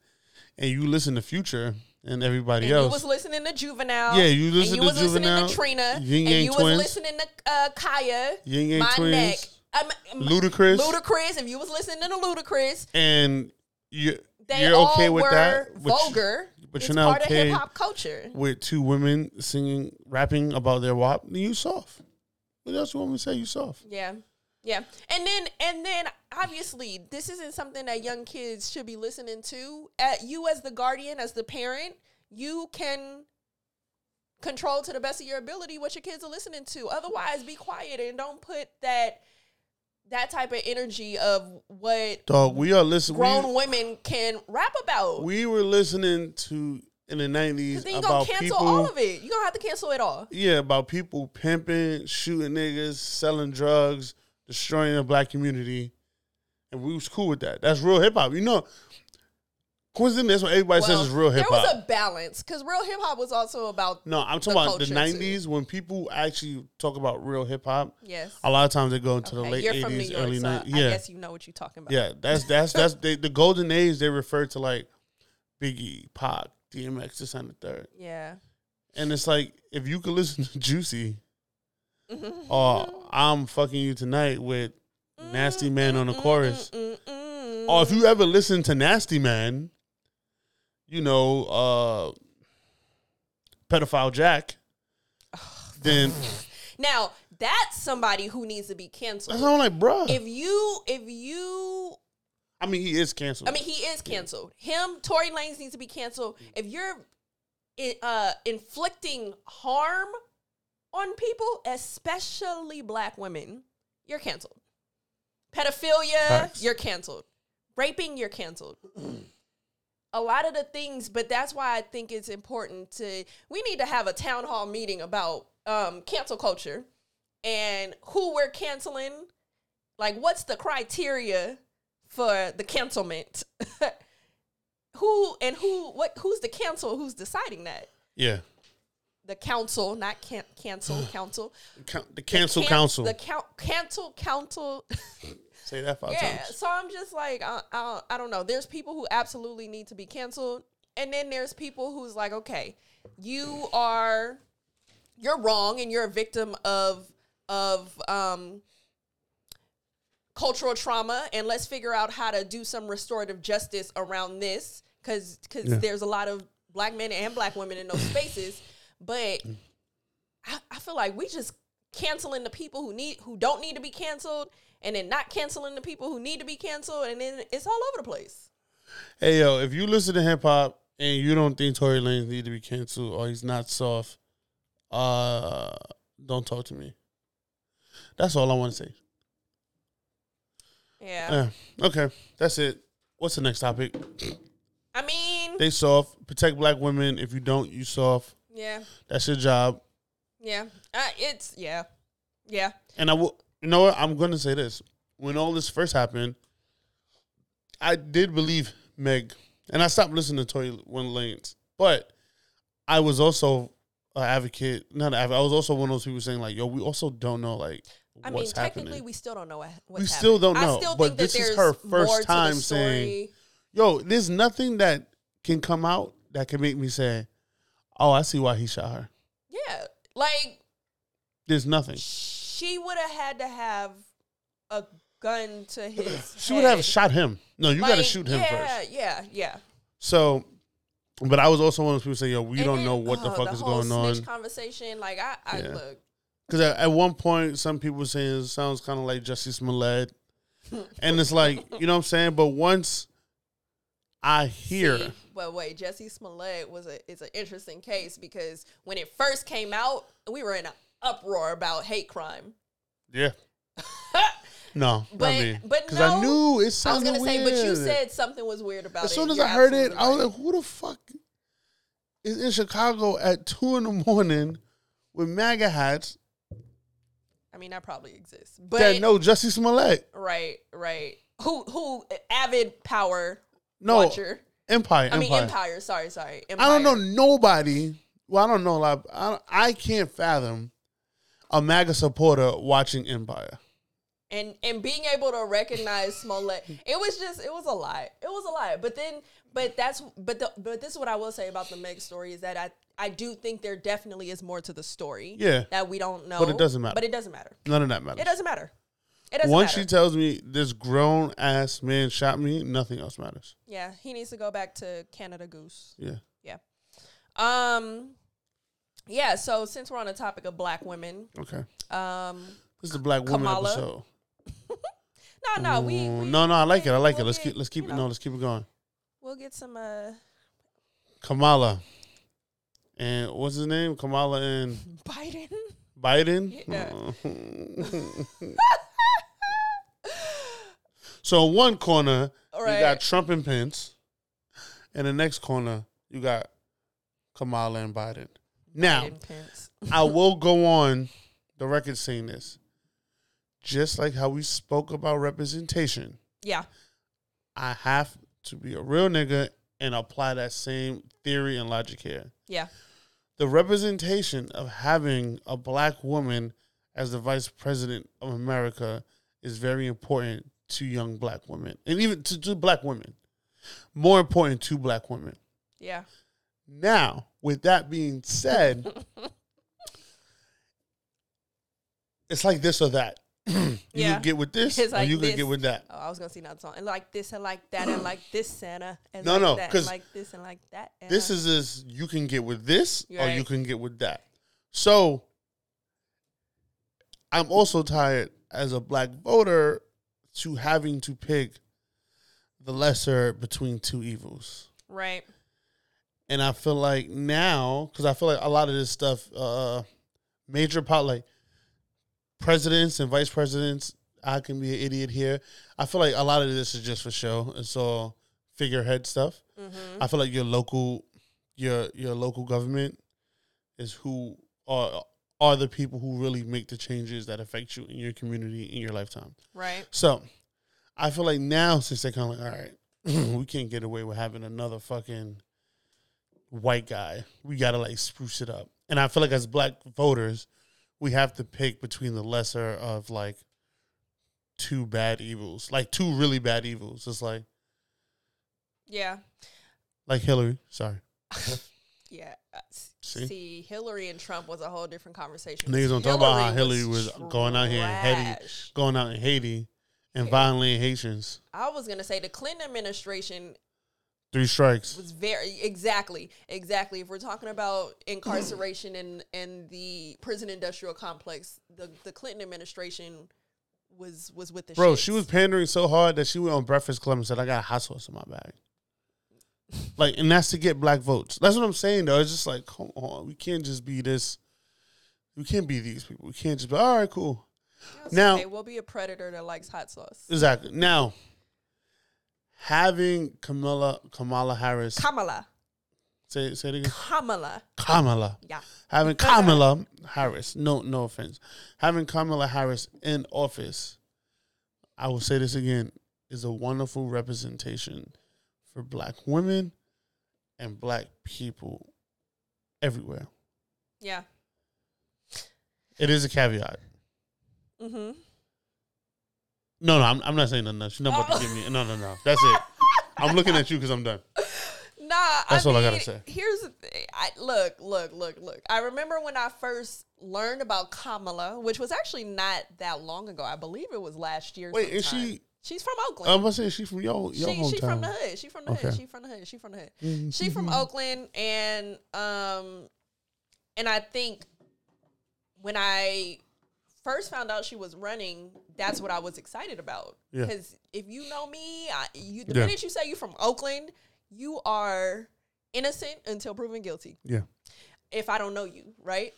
and you listen to Future and everybody And else, you was listening to Juvenile. Yeah, you and listen you to was listening to Trina. Yin and Yang you Twins. was listening to uh, Khia. Yin Yang My Twins, neck. Um, Ludacris, Ludacris. If you was listening to Ludacris, and you they you're okay with that. vulgar. but it's you're not part okay of hip hop culture. with two women singing, rapping about their WAP, you soft. What else you want me to say? You soft. Yeah. Yeah. And then and then obviously this isn't something that young kids should be listening to. At you as the guardian, as the parent, you can control to the best of your ability what your kids are listening to. Otherwise, be quiet and don't put that that type of energy of what Dog, we are listening. grown We, women can rap about. we were listening to in the nineties then you're gonna about cancel people. all of it. You're gonna have to cancel it all. Yeah, about people pimping, shooting niggas, selling drugs, destroying the black community, and we was cool with that. That's real hip hop. You know, coincidentally, that's what everybody says is real hip hop. There was a balance because real hip hop was also about No, I'm the talking about the culture, too. '90s when people actually talk about real hip hop. yes. A lot of times they go into the late You're from New '80s, York, early so '90s. I guess you know what you're talking about. yeah. That's that's that's they, the golden age. They refer to like Biggie, Pac, DMX, this and the third. Yeah. And it's like if you could listen to Juicy. or I'm fucking you tonight with Nasty Man on the chorus, or if you ever listen to Nasty Man, you know, uh, pedophile Jack, then Now that's somebody who needs to be canceled. I'm like, bro. If you, if you, I mean, he is canceled. I mean, he is canceled. Him, Tory Lanez needs to be canceled. If you're uh, inflicting harm on people, especially black women, you're canceled. Pedophilia, Facts. you're canceled. Raping, you're canceled. a lot of the things, but that's why I think it's important to. We need to have a town hall meeting about um, cancel culture and who we're canceling. Like, what's the criteria for the cancelment? who and who? What? Who's the cancel? Who's deciding that? yeah, The council, not can- cancel council. The cancel Can- council. The count cancel council. Say that five yeah. times. So I'm just like, I, I, I don't know. There's people who absolutely need to be canceled, and then there's people who's like, okay, you are, you're wrong, and you're a victim of of um cultural trauma, and let's figure out how to do some restorative justice around this, because because Yeah. there's a lot of black men and black women in those spaces, but I, I feel like we just canceling the people who need who don't need to be canceled, and then not canceling the people who need to be canceled, and then it's all over the place. Hey yo, if you listen to hip hop and you don't think Tory Lanez need to be canceled or he's not soft, uh, don't talk to me. That's all I want to say. Yeah. Yeah. Okay, that's it. What's the next topic? I mean, They soft. Protect black women. If you don't, you soft. Yeah, That's your job. yeah. Uh, it's yeah, yeah. And I will. You know what? I'm gonna say this. When all this first happened, I did believe Meg, and I stopped listening to Tory Lanez. But I was also an advocate. Not an advocate. I was also one of those people saying like, "Yo, we also don't know like I what's mean, technically, happening." we still don't know what, what's We still happening. don't know, I still but think that this is there's her first to the time saying- Yo, there's nothing that can come out that can make me say, "Oh, I see why he shot her." Yeah, like There's nothing. she would have had to have a gun to his. She would have shot him. No, you got to shoot him yeah, first. Yeah, yeah. Yeah. So, but I was also one of those people say, "Yo, we And don't then, know what the uh, fuck is whole going on." Conversation, like I, I Yeah. look. Because at, at one point, some people were saying it sounds kind of like Jussie Smollett, and it's like you know what I'm saying. But once I hear, See, but wait, Jussie Smollett was a is an interesting case because when it first came out, we were in an uproar about hate crime. yeah, no, But- not me, but because I knew it I was sounded gonna say, weird. but you said something was weird about it. as soon as You're I heard it, absolutely I was like, "Who the fuck is in Chicago at two in the morning with MAGA hats I mean, that probably exists, but that know Jussie Smollett?" right, right. Who who avid power No, watcher? Empire, I mean, Empire. Empire. Sorry, sorry. I don't know nobody. Well, I don't know a lot. I, I can't fathom a MAGA supporter watching Empire. and and being able to recognize Smollett, it was just it was a lie. It was a lie. But then, but that's but the, but this is what I will say about the Meg story is that I I do think there definitely is more to the story. Yeah. that we don't know. But it doesn't matter. But it doesn't matter. None of that matters. It doesn't matter. It doesn't Once matter. she tells me this grown ass man shot me, nothing else matters. yeah, he needs to go back to Canada Goose. Yeah. Yeah. Um. Yeah. So since we're on the topic of black women, Okay. um, This is the black woman Kamala. episode. no, no, we, we no, no, I like it. I like it. we'll Let's get, keep let's keep it know, no, let's keep it going. We'll get some. Uh, Kamala. And what's his name? Kamala and Biden. Biden. Yeah. so in one corner you got Trump and Pence, and the next corner you got Kamala and Biden. Now Biden I will go on the record saying this, just like how we spoke about representation. Yeah. I have to be a real nigga and apply that same theory and logic here. Yeah. The representation of having a black woman as the vice president of America is very important to young black women and even to, to black women. More important to black women. Yeah. Now, with that being said, it's like this or that. you Yeah. can get with this It's or like you can this. get with that. Oh, I was gonna see another song. And like this and like that and like this Santa and No, like no, that and 'cause like this and like that. And This is this you can get with this You're or you can get with that. So I'm also tired as a black voter to having to pick the lesser between two evils. right. And I feel like now, because I feel like a lot of this stuff, uh, major pot like presidents and vice presidents, I can be an idiot here. I feel like a lot of this is just for show. It's all figurehead stuff. Mm-hmm. I feel like your local, your your local government is who are are the people who really make the changes that affect you in your community in your lifetime. Right. So, I feel like now since they're kind of like, all right, we can't get away with having another fucking white guy. We gotta like spruce it up. And I feel like as black voters, we have to pick between the lesser of like two bad evils, like two really bad evils. It's like Yeah. like Hillary. Sorry, Yeah. See? See? Hillary and Trump was a whole different conversation. niggas don't talk about how Hillary was going out here in Haiti, going out in Haiti and violating Haitians. I was gonna say the Clinton administration Three strikes. was very exactly exactly if we're talking about incarceration and and the prison industrial complex the the clinton administration was was with the Bro, shits. she was pandering so hard that she went on Breakfast Club and said, I got hot sauce in my bag. Like, and that's to get black votes. That's what I'm saying, though. It's just like, come on. We can't just be this. We can't be these people. We can't just be, all right, cool. Yes, now- okay, we'll be a predator that likes hot sauce Exactly. Now, having Kamala, Kamala Harris, kamala say, say it again. kamala Kamala. yeah Having Kamala Harris, no, no offense. Having Kamala Harris in office, I will say this again, is a wonderful representation for black women and black people everywhere. yeah It is a caveat. mm-hmm No, no, I'm, I'm not saying nothing. else. She's not about Oh. to give me. No, no, no. That's it. I'm looking at you because I'm done. Nah, That's I all I gotta say. Here's the thing. I look, look, look, look. I remember when I first learned about Kamala, which was actually not that long ago. I believe it was last year. Wait, is she? She's from Oakland. I'm gonna say she's from your your she, she from the hood. She from the hood. Okay. She from the hood. She from the hood. She from Oakland, and um, and I think when I first found out she was running, that's what I was excited about. Yeah. Because if you know me, I, you the Yeah. minute you say you're from Oakland, you are innocent until proven guilty. Yeah, If I don't know you, right?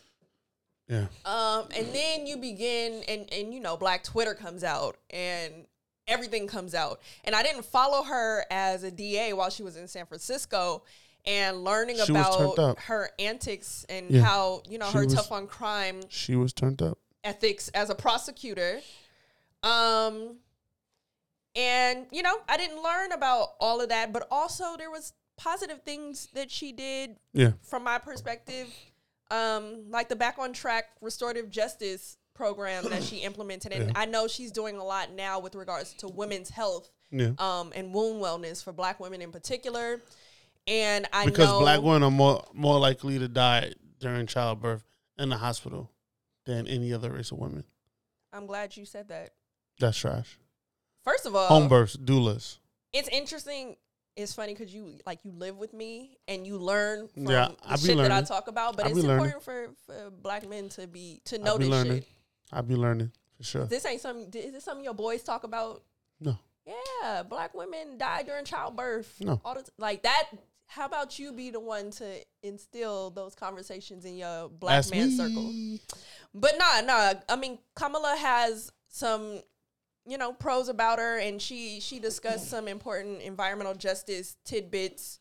yeah. Um, and then you begin, and and you know, Black Twitter comes out, and everything comes out. And I didn't follow her as a DA while she was in San Francisco, and learning She about her antics and Yeah. how you know She her was- tough on crime She was turned up. ethics as a prosecutor. Um, and you know, I didn't learn about all of that, but also there was positive things that she did Yeah, from my perspective, um, like the back on track restorative justice program that she implemented, and Yeah. I know she's doing a lot now with regards to women's health yeah. um, and wound wellness for Black women in particular. And I because know black women are more more likely to die during childbirth in the hospital than any other race of women. I'm glad you said that. That's trash. First of all, Home births, doulas. it's interesting. It's funny because you like you live with me and you learn from Yeah, the shit that I talk about. But I it's important for, for black men to be to know this learning. shit. I be learning for sure. This ain't some. Is this something your boys talk about? No, Yeah, black women die during childbirth. No. all the t- like that. How about you be the one to instill those conversations in your black That's man me. circle? But nah, nah. I mean, Kamala has some, you know, pros about her, and she she discussed some important environmental justice tidbits.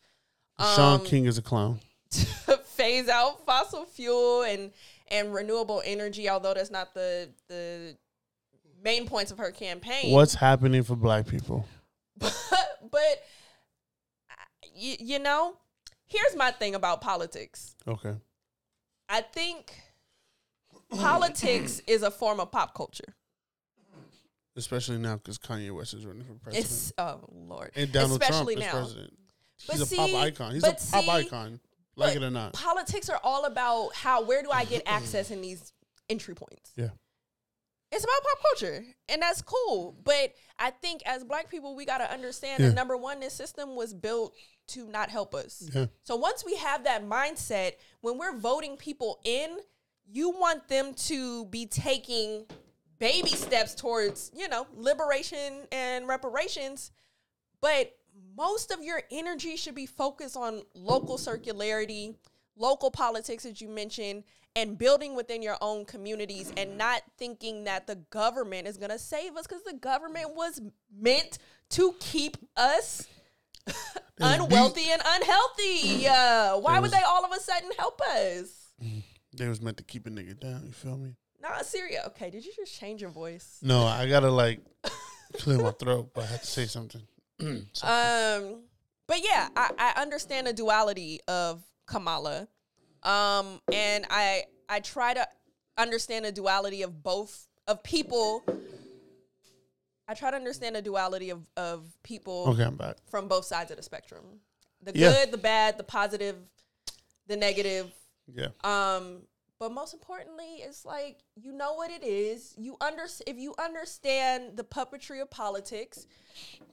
Shaun Um, King is a clown. phase out fossil fuel and and renewable energy. Although that's not the the main points of her campaign. What's happening for black people? but but you, you know, here's my thing about politics. Okay. I think politics is a form of pop culture. Especially now because Kanye West is running for president. It's oh lord, and Donald especially Trump is now. president. But He's a see- pop icon. He's a pop see- icon. Like it or not. Politics are all about how where do I get access in these entry points. Yeah. It's about pop culture, and that's cool. But I think as black people, we got to understand Yeah. that number one, this system was built to not help us. Yeah. So once we have that mindset, when we're voting people in, you want them to be taking baby steps towards, you know, liberation and reparations. But most of your energy should be focused on local circularity, local politics, as you mentioned, and building within your own communities and not thinking that the government is going to save us because the government was meant to keep us unwealthy and unhealthy. Uh, why would they all of a sudden help us? They was meant to keep a nigga down. You feel me? Nah, Syria. Okay, did you just change your voice? No, I gotta like clear my throat, but I had to say something. So- Um, but yeah, I, I understand the duality of Kamala, um, and I I try to understand the duality of both of people. I try to understand the duality of of people okay, I'm back. from both sides of the spectrum, the Yeah. good, the bad, the positive, the negative. Yeah. Um, but most importantly, it's like you know what it is. You under if you understand the puppetry of politics,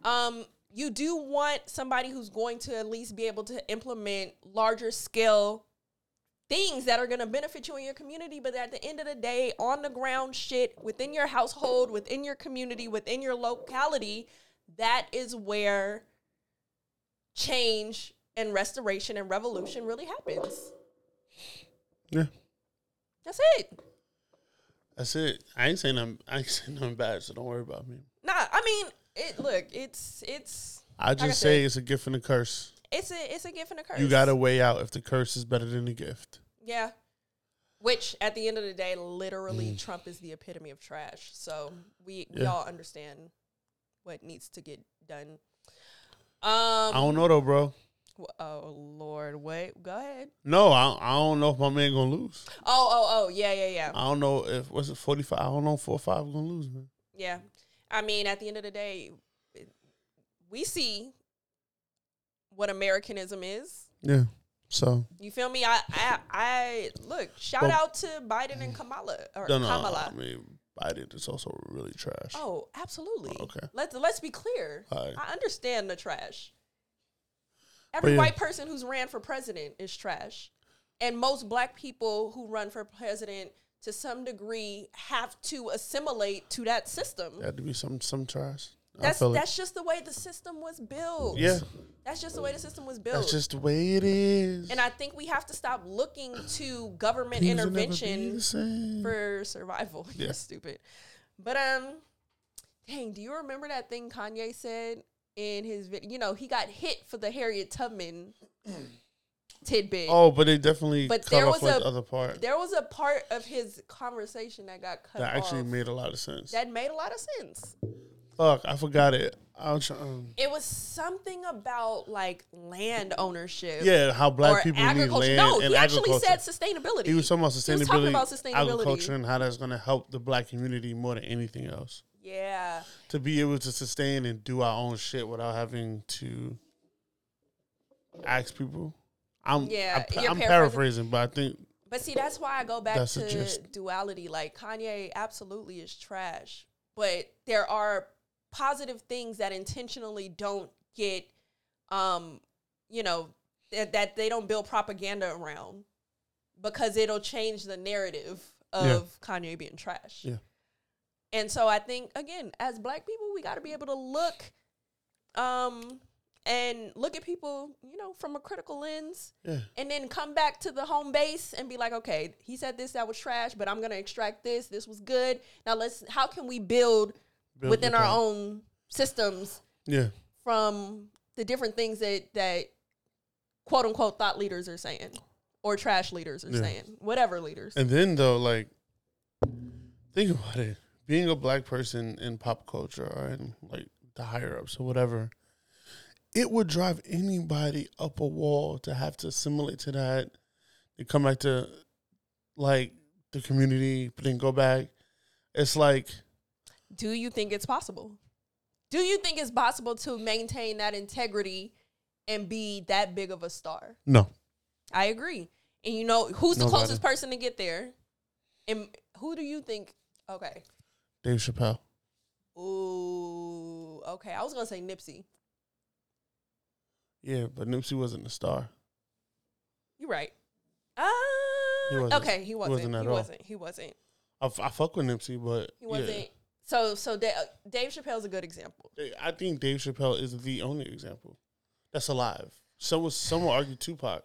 um, you do want somebody who's going to at least be able to implement larger scale things that are going to benefit you in your community but at the end of the day on the ground shit within your household within your community within your locality that is where change and restoration and revolution really happens Yeah. That's it That's it. I ain't saying I'm I ain't saying nothing bad, so don't worry about me. nah i mean it look it's it's I I just said, say it's a gift and a curse. it's a it's a gift and a curse You gotta weigh out if the curse is better than the gift. Yeah. Which at the end of the day, literally Mm. Trump is the epitome of trash. So we, we Yeah. all understand what needs to get done. Um, I don't know though, bro. Oh Lord, wait, go ahead. No, I, I don't know if my man gonna lose. Oh, oh, oh, yeah, yeah, yeah. I don't know if what's it forty five. I don't know if four or five gonna lose, man. Yeah. I mean, at the end of the day, we see what Americanism is. Yeah. So You feel me? I I, I look, shout out to Biden and Kamala or no, no. Kamala. I mean, Biden is also really trash. Oh, absolutely. Oh, okay. Let's let's be clear. I understand the trash. Every yeah. white person who's ran for president is trash. And most black people who run for president to some degree have to assimilate to that system. Had to be some some trash. That's that's just the way the system was built. Yeah. That's just the way the system was built. That's just the way it is. and I think we have to stop looking to government Things will never be intervention for survival. Yeah. You're stupid. But um, dang, do you remember that thing Kanye said in his video? You know, he got hit for the Harriet Tubman tidbit. Oh, but it definitely But cut there off was a- the other part There was a part of his conversation that got cut that actually off made a lot of sense. that made a lot of sense. Fuck, I forgot it. Was trying. Um, it was something about like land ownership. Yeah, how black people need land No, and he actually said sustainability. He was talking about sustainability, was talking about sustainability. agriculture, and how that's going to help the black community more than anything else. Yeah. To be able to sustain and do our own shit without having to ask people. I'm Yeah, I, am paraphrasing. but I think But see, that's why I go back to duality. Like Kanye absolutely is trash, but there are positive things that intentionally don't get, um, you know, that, that they don't build propaganda around because it'll change the narrative of Yeah. Kanye being trash. Yeah. And so I think again, as black people, we got to be able to look, um, and look at people, you know, from a critical lens yeah, and then come back to the home base and be like, okay, he said this that was trash, but I'm gonna extract this. This was good. Now let's. How can we build, build within our own systems Yeah, from the different things that that quote unquote thought leaders are saying or trash leaders are Yeah. saying, whatever leaders. and then though, like, think about it. Being a black person in pop culture or in like the higher ups or whatever, it would drive anybody up a wall to have to assimilate to that. They come back to like the community, but then go back. It's like Do you think it's possible? Do you think it's possible to maintain that integrity and be that big of a star? no, I agree. And you know who's the closest person to get there? And who do you think? Okay. Dave Chappelle. Ooh. Okay. I was gonna say Nipsey. Yeah, but Nipsey wasn't a star. You're right. Uh, He wasn't. okay. He wasn't. wasn't at he wasn't. He wasn't. I, f- I fuck with Nipsey, but He wasn't. yeah. So so Da- uh, Dave Chappelle's a good example. I think Dave Chappelle is the only example that's alive. Some some will argue Tupac.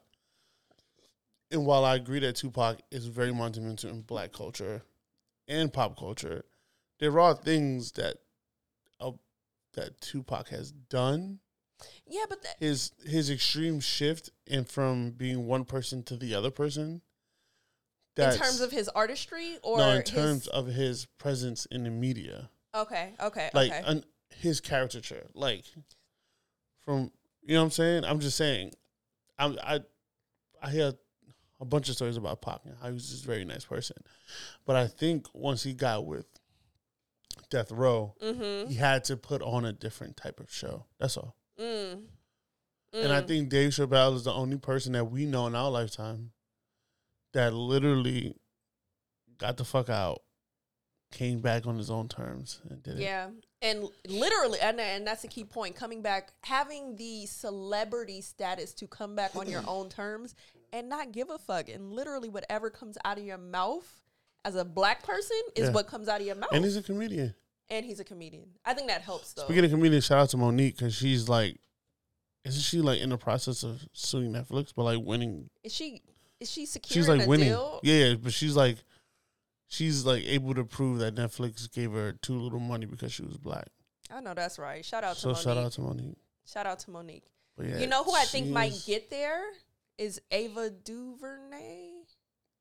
And while I agree that Tupac is very monumental in black culture and pop culture, there are things that uh, that Tupac has done. Yeah, but that, His his extreme shift and from being one person to the other person. in terms of his artistry or no, in his- terms of his presence in the media. okay, okay, like okay. un, his caricature, like from you know what I'm saying. I'm just saying, I'm I I hear a bunch of stories about Pac and how he was just a very nice person, but I think once he got with Death Row, mm-hmm. he had to put on a different type of show. That's all. Mm. And I Mm. think Dave Chappelle is the only person that we know in our lifetime that literally got the fuck out came back on his own terms and did it. Yeah. And literally, and, and that's a key point coming back, having the celebrity status to come back on your own terms and not give a fuck. And literally, whatever comes out of your mouth as a black person is Yeah. what comes out of your mouth. And he's a comedian. and he's a comedian. I think that helps, though. Speaking of comedian, shout out to Mo'Nique because she's like, isn't she like in the process of suing Netflix, but like winning? is she is she securing She's like winning. deal? Yeah, yeah, but she's like, she's like able to prove that Netflix gave her too little money because she was black. I know that's right. Shout out to So shout out to Mo'Nique. Shout out to Mo'Nique. Yeah, you know who I think might get there is Ava DuVernay.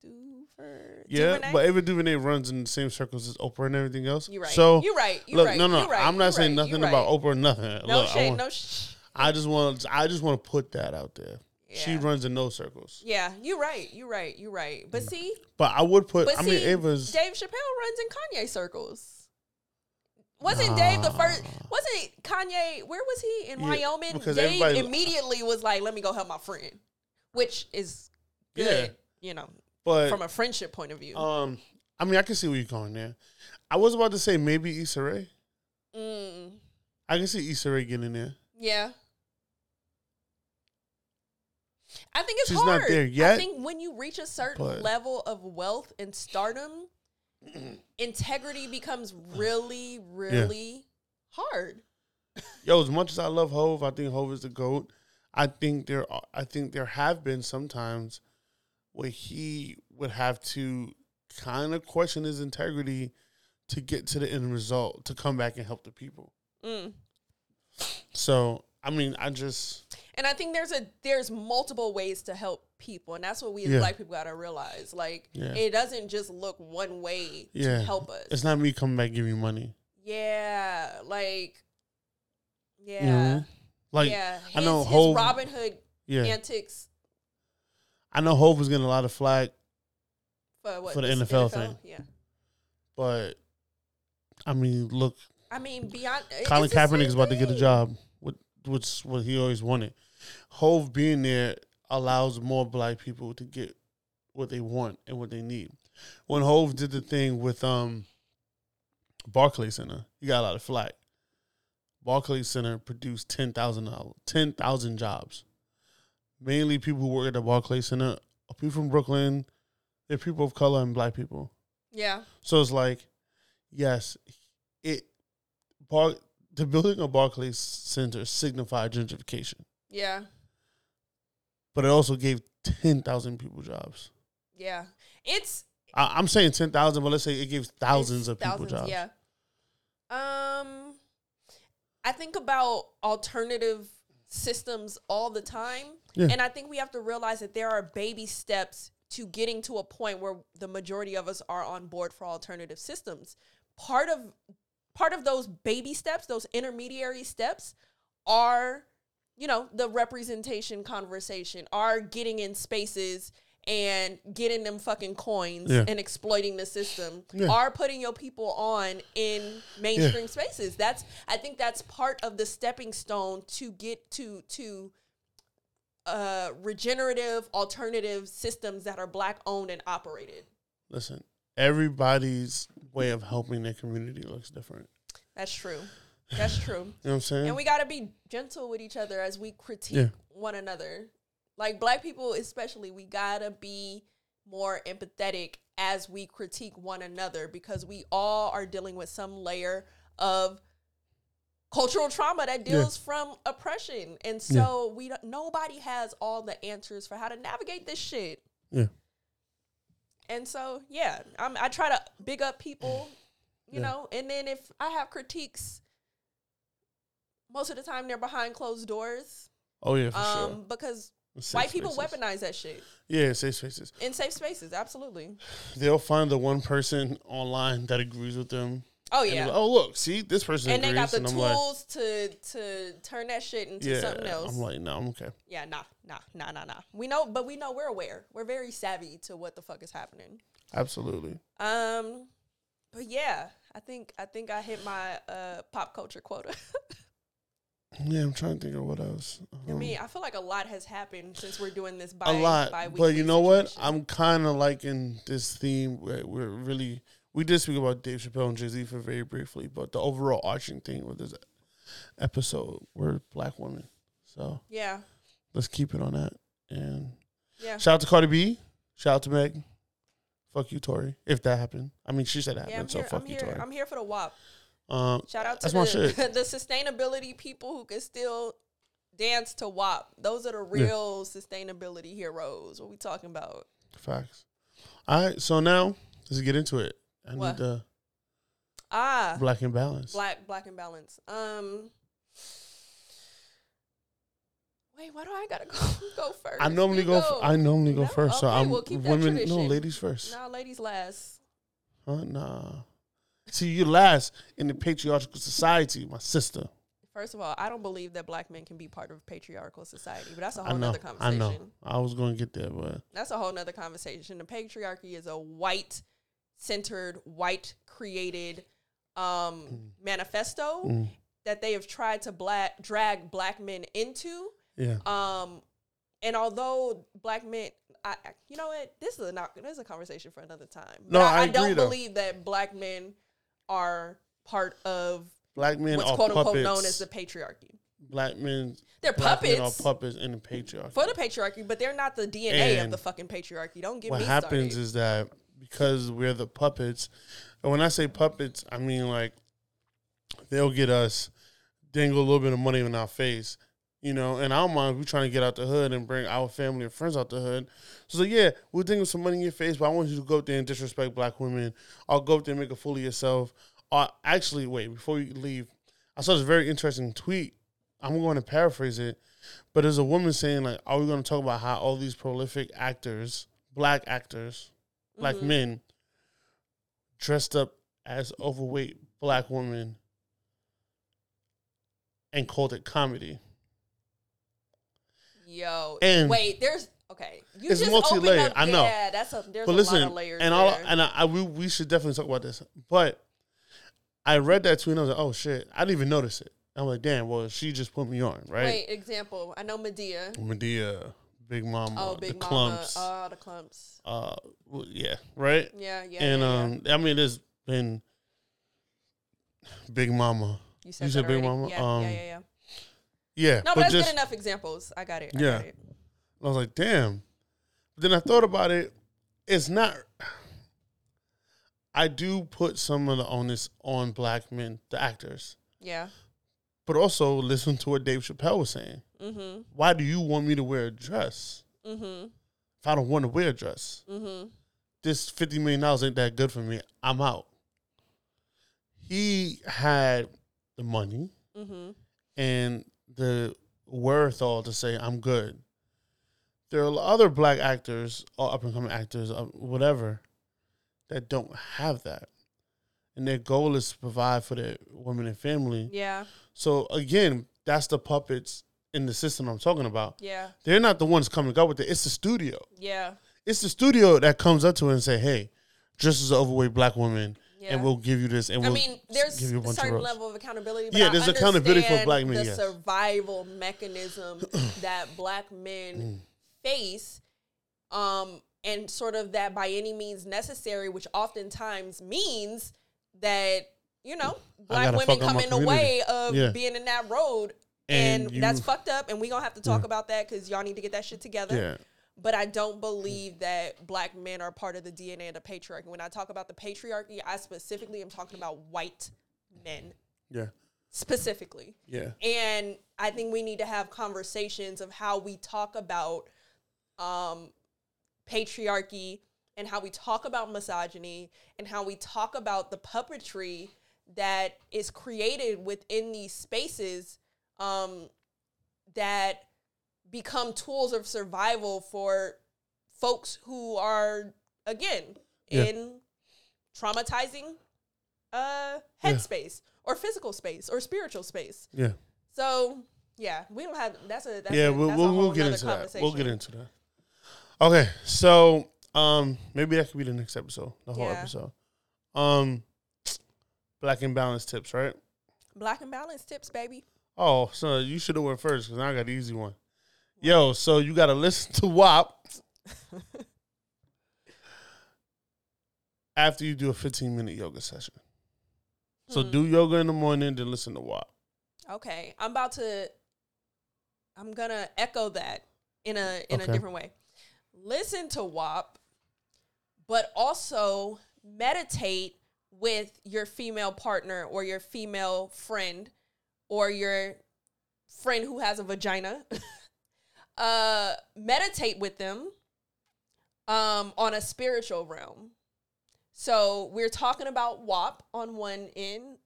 Duver. Yeah, DuVernay? but Ava DuVernay runs in the same circles as Oprah and everything else. you're right. So you're right. You're look, right. no, no, you're right, I'm not you're saying right, nothing you're about right. Oprah or nothing. No look, I, shade. want, no. Sh- I just want, I just want to put that out there. She runs in those circles, Yeah, you're right. You're right. You're right. But see, but I would put. but I see, mean, Ava's. Dave Chappelle runs in Kanye circles. Wasn't Dave the first? Wasn't Kanye? Where was he in Yeah, Wyoming? because Dave immediately was like, "Let me go help my friend," which is Yeah. good, you know, but from a friendship point of view. um, I mean, I can see where you're going there. I was about to say maybe Issa Rae. mm, I can see Issa Rae getting there. yeah. I think it's She's not hard. there I think when you reach a certain but- level of wealth and stardom, integrity becomes really, really hard. Yo, as much as I love Hove, I think Hove is the goat. I think there, are, I think there have been some times where he would have to kind of question his integrity to get to the end result to come back and help the people. Mm. So, I mean, I just And I think there's a there's multiple ways to help people, and that's what we as Yeah. black people gotta realize. Like Yeah. it doesn't just look one way Yeah. to help us. it's not me coming back giving you money. yeah, like yeah, know? Like yeah. His, I know his Robin Hood yeah, antics I know Hove was getting a lot of flack, for what For the this NFL thing. Yeah, but I mean, look, I mean beyond. Colin Kaepernick is about to get a job, which what he always wanted. Hove being there allows more black people to get what they want and what they need. When Hove did the thing with um Barclays Center, he got a lot of flack. Barclays Center produced ten thousand ten thousand jobs. Mainly people who work at the Barclays Center are people from Brooklyn. They're people of color and black people. Yeah, So it's like, yes, it bar the building of Barclays Center signified gentrification, yeah, but it also gave ten thousand people jobs. yeah. It's I, I'm saying ten thousand, but let's say it gives thousands of people thousands, jobs. Yeah. Um, I think about alternative systems all the time, Yeah. and I think we have to realize that there are baby steps to getting to a point where the majority of us are on board for alternative systems. Part of part of those baby steps, those intermediary steps, are you know the representation conversation, are getting in spaces and getting them fucking coins Yeah. and exploiting the system Yeah. are putting your people on in mainstream spaces that's i think that's part of the stepping stone to get to to uh regenerative alternative systems that are black owned and operated Listen, everybody's way of helping their community looks different. that's true that's true You know what I'm saying? and we got to be gentle with each other as we critique Yeah. one another like black people especially we got to be more empathetic as we critique one another because we all are dealing with some layer of cultural trauma that Yeah. deals from oppression and so we don't, nobody has all the answers for how to navigate this shit yeah, and so yeah I'm, i try to big up people you Yeah. know and then if i have critiques most of the time they're behind closed doors oh yeah, for um sure. because Safe white people spaces. weaponize that shit Yeah, safe spaces. in safe spaces absolutely They'll find the one person online that agrees with them. oh yeah like, oh look, see this person and they got the and I'm like, tools to to turn that shit into yeah. something else I'm like, no, I'm okay. yeah nah nah nah nah nah we know but we know we're aware we're very savvy to what the fuck is happening Absolutely. um but yeah i think i think i hit my uh pop culture quota Yeah, I'm trying to think of what else. I Um, mean, I feel like a lot has happened since we're doing this. Bi- a lot, but you know what? I'm kind of liking this theme. Where we're really we did speak about Dave Chappelle and Jay Z for very briefly, but the overall arching thing with this episode were black women. So Yeah. let's keep it on that. And Yeah. shout out to Cardi B. Shout out to Meg. Fuck you, Tory. If that happened, I mean, she said it happened, so here. fuck I'm you, here. Tory. I'm here for the WAP. Um, Shout out to the, the sustainability people who can still dance to WAP. Those are the real sustainability heroes. What we talking about? facts. All right, so now let's get into it. I What? need the Ah, black and balance. black, black and balance. Um, wait, why do I gotta go go first? I normally go. f- I normally go No? first, so I'm well, keep that women. No, ladies first. Nah, ladies last. Huh? Nah. See, you last in the patriarchal society, my sister. First of all, I don't believe that black men can be part of patriarchal society, but that's a whole know. nother I conversation. know. I was going to get there, but That's a whole nother conversation. The patriarchy is a white centered, white created um, manifesto mm, that they have tried to black drag black men into. yeah. Um, and although black men, I, you know what, this is a not, this is a conversation for another time. No, I, I I don't though. believe that black men are part of Black men what's are quote unquote puppets. known as the patriarchy. black men. They're black men puppets are puppets in the patriarchy. for the patriarchy, but they're not the DNA of the fucking patriarchy. Don't get what me What happens started. is that because we're the puppets, and when I say puppets, I mean like they'll get us dangle a little bit of money in our face, you know. And I don't mind we're trying to get out the hood and bring our family and friends out the hood. So yeah, we're thinking some money in your face, but I want you to go up there and disrespect black women. I'll go up there and make a fool of yourself. Or actually, wait before you leave, I saw this very interesting tweet. I'm going to paraphrase it, but there's a woman saying like, "Are we going to talk about how all these prolific actors, black actors, black Mhm. men, dressed up as overweight black women and called it comedy?" Yo, And- wait, there's okay. You It's just multi-layered, up- I know. Yeah, that's a there's but a listen, lot of layers and all, there. and I, I we, we should definitely talk about this. But I read that tweet and I was like, "Oh shit!" I didn't even notice it. I'm like, "Damn!" Well, she just put me on, right? Wait, example. I know Madea. Madea, Big Mama, Oh, Big the Mama. Klumps. Oh, the Klumps. uh, well, yeah, right. Yeah, yeah. and yeah, yeah. um, I mean, there's been Big Mama. you said, you said Big. Mama? Yeah, Um, yeah, yeah, yeah. Yeah, No, but, but that's just good enough examples. I got it. I Yeah. got it. I was like, damn. But then I thought about it. It's not. I do put some of the onus on black men, the actors, Yeah. but also listen to what Dave Chappelle was saying. Mm-hmm. Why do you want me to wear a dress Mm-hmm. if I don't want to wear a dress? Mm-hmm. This fifty million dollars ain't that good for me. I'm out. He had the money Mm-hmm. and the wherewithal to say I'm good. There are other black actors or up and coming actors, uh, whatever, that don't have that, and their goal is to provide for their women and family. Yeah. So again, that's the puppets in the system I'm talking about. Yeah. They're not the ones coming up with it. It's the studio. Yeah. It's the studio that comes up to it and say, "Hey, just as an overweight black woman, Yeah. and we'll give you this, and I we'll mean, there's give you a bunch of certain roles." level of accountability. Yeah, I there's accountability for black men, The yes. survival mechanism that black men Mm. face, um, and sort of that by any means necessary, which oftentimes means that you know black women come in the way of Yeah. being in that road. And And, you- that's fucked up, and we gonna have to talk Yeah. about that because y'all need to get that shit together Yeah, but I don't believe that black men are part of the DNA of the patriarchy. When I talk about the patriarchy, I specifically am talking about white men yeah, specifically. yeah. And I think we need to have conversations of how we talk about um, patriarchy and how we talk about misogyny and how we talk about the puppetry that is created within these spaces um, that become tools of survival for folks who are again Yeah. in traumatizing uh headspace or physical space or spiritual space. Yeah. So yeah, we don't have that's a that's yeah, a, we'll we'll, we'll get into that. We'll get into that. Okay, so um maybe that could be the next episode, the whole Yeah. episode. Um black and balance tips, right? Black and balance tips, baby. Oh, so you should have went first because I got the easy one. Yo, so you got to listen to WAP after you do a 15 minute yoga session. So Hmm. do yoga in the morning, then listen to WAP. Okay, I'm about to. I'm gonna echo that in a in Okay. a different way. Listen to WAP, but also meditate with your female partner or your female friend or your friend who has a vagina. uh, meditate with them um, on a spiritual realm. So we're talking about WAP on one end,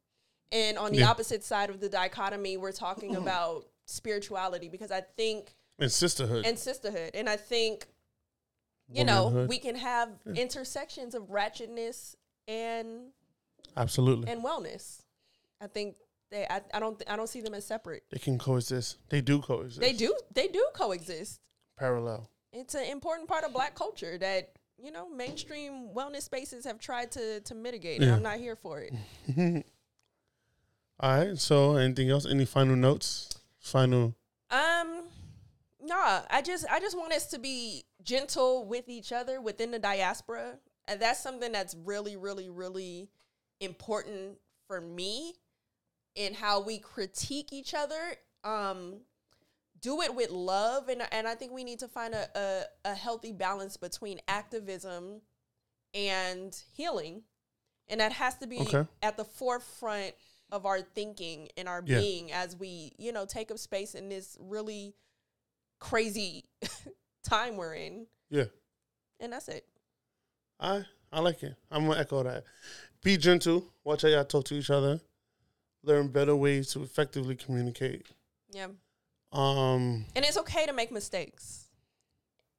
and on the Yeah. opposite side of the dichotomy, we're talking about spirituality because I think And sisterhood. and sisterhood, and I think you know we can have intersections of ratchetness and Absolutely. and wellness. I think they. I, I don't. I don't see them as separate. they can coexist. They do coexist. They do. They do coexist. Parallel. It's an important part of Black culture that you know mainstream wellness spaces have tried to to mitigate. And Yeah. I'm not here for it. All right. So anything else? Any final notes? Final. Um, nah. I just I just want us to be gentle with each other within the diaspora, and that's something that's really, really, really important for me in how we critique each other. Um, do it with love, and and I think we need to find a a, a healthy balance between activism and healing, and that has to be Okay. at the forefront of our thinking and our Yeah. being as we you know take up space in this really crazy time we're in, Yeah. and that's it. I I like it. I'm gonna echo that. Be gentle. Watch how y'all talk to each other. Learn better ways to effectively communicate. Yeah, Um, and it's okay to make mistakes,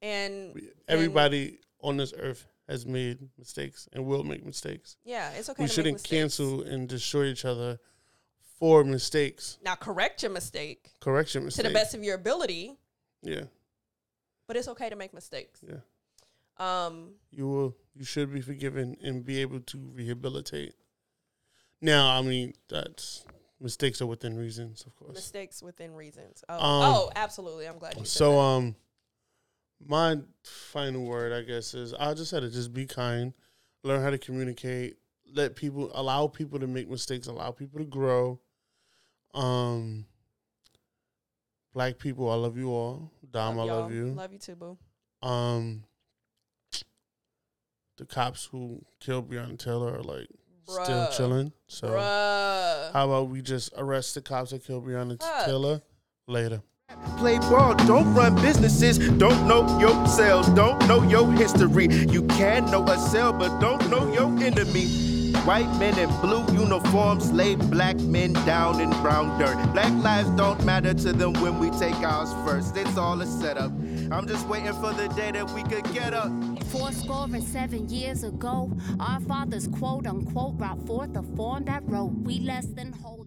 and everybody on this earth has made mistakes and will make mistakes. yeah, it's okay. we to shouldn't mistakes. cancel and destroy each other for mistakes. Now correct your mistake Correction mistake. to the best of your ability, Yeah, but it's okay to make mistakes. yeah. Um, You will. You should be forgiven and be able to rehabilitate. Now, I mean, that's mistakes are within reasons, of course. mistakes within reasons. Oh, Um, oh, absolutely. I'm glad you said So, that. um, my final word, I guess, is I just had to just be kind, learn how to communicate, let people allow people to make mistakes, allow people to grow. Um, black people, I love you all. Dom, I love you. Love you too, boo. Um, the cops who killed Breonna Taylor are like still chilling. So Bruh. how about we just arrest the cops that killed Breonna Fuck. Taylor later? Play ball, don't run businesses, don't know your sales, don't know your history. You can know a cell, but don't know your enemy. White men in blue uniforms lay black men down in brown dirt. Black lives don't matter to them when we take ours first. It's all a setup. I'm just waiting for the day that we could get up. Four score and seven years ago, our fathers quote unquote brought forth a form that wrote, We less than whole.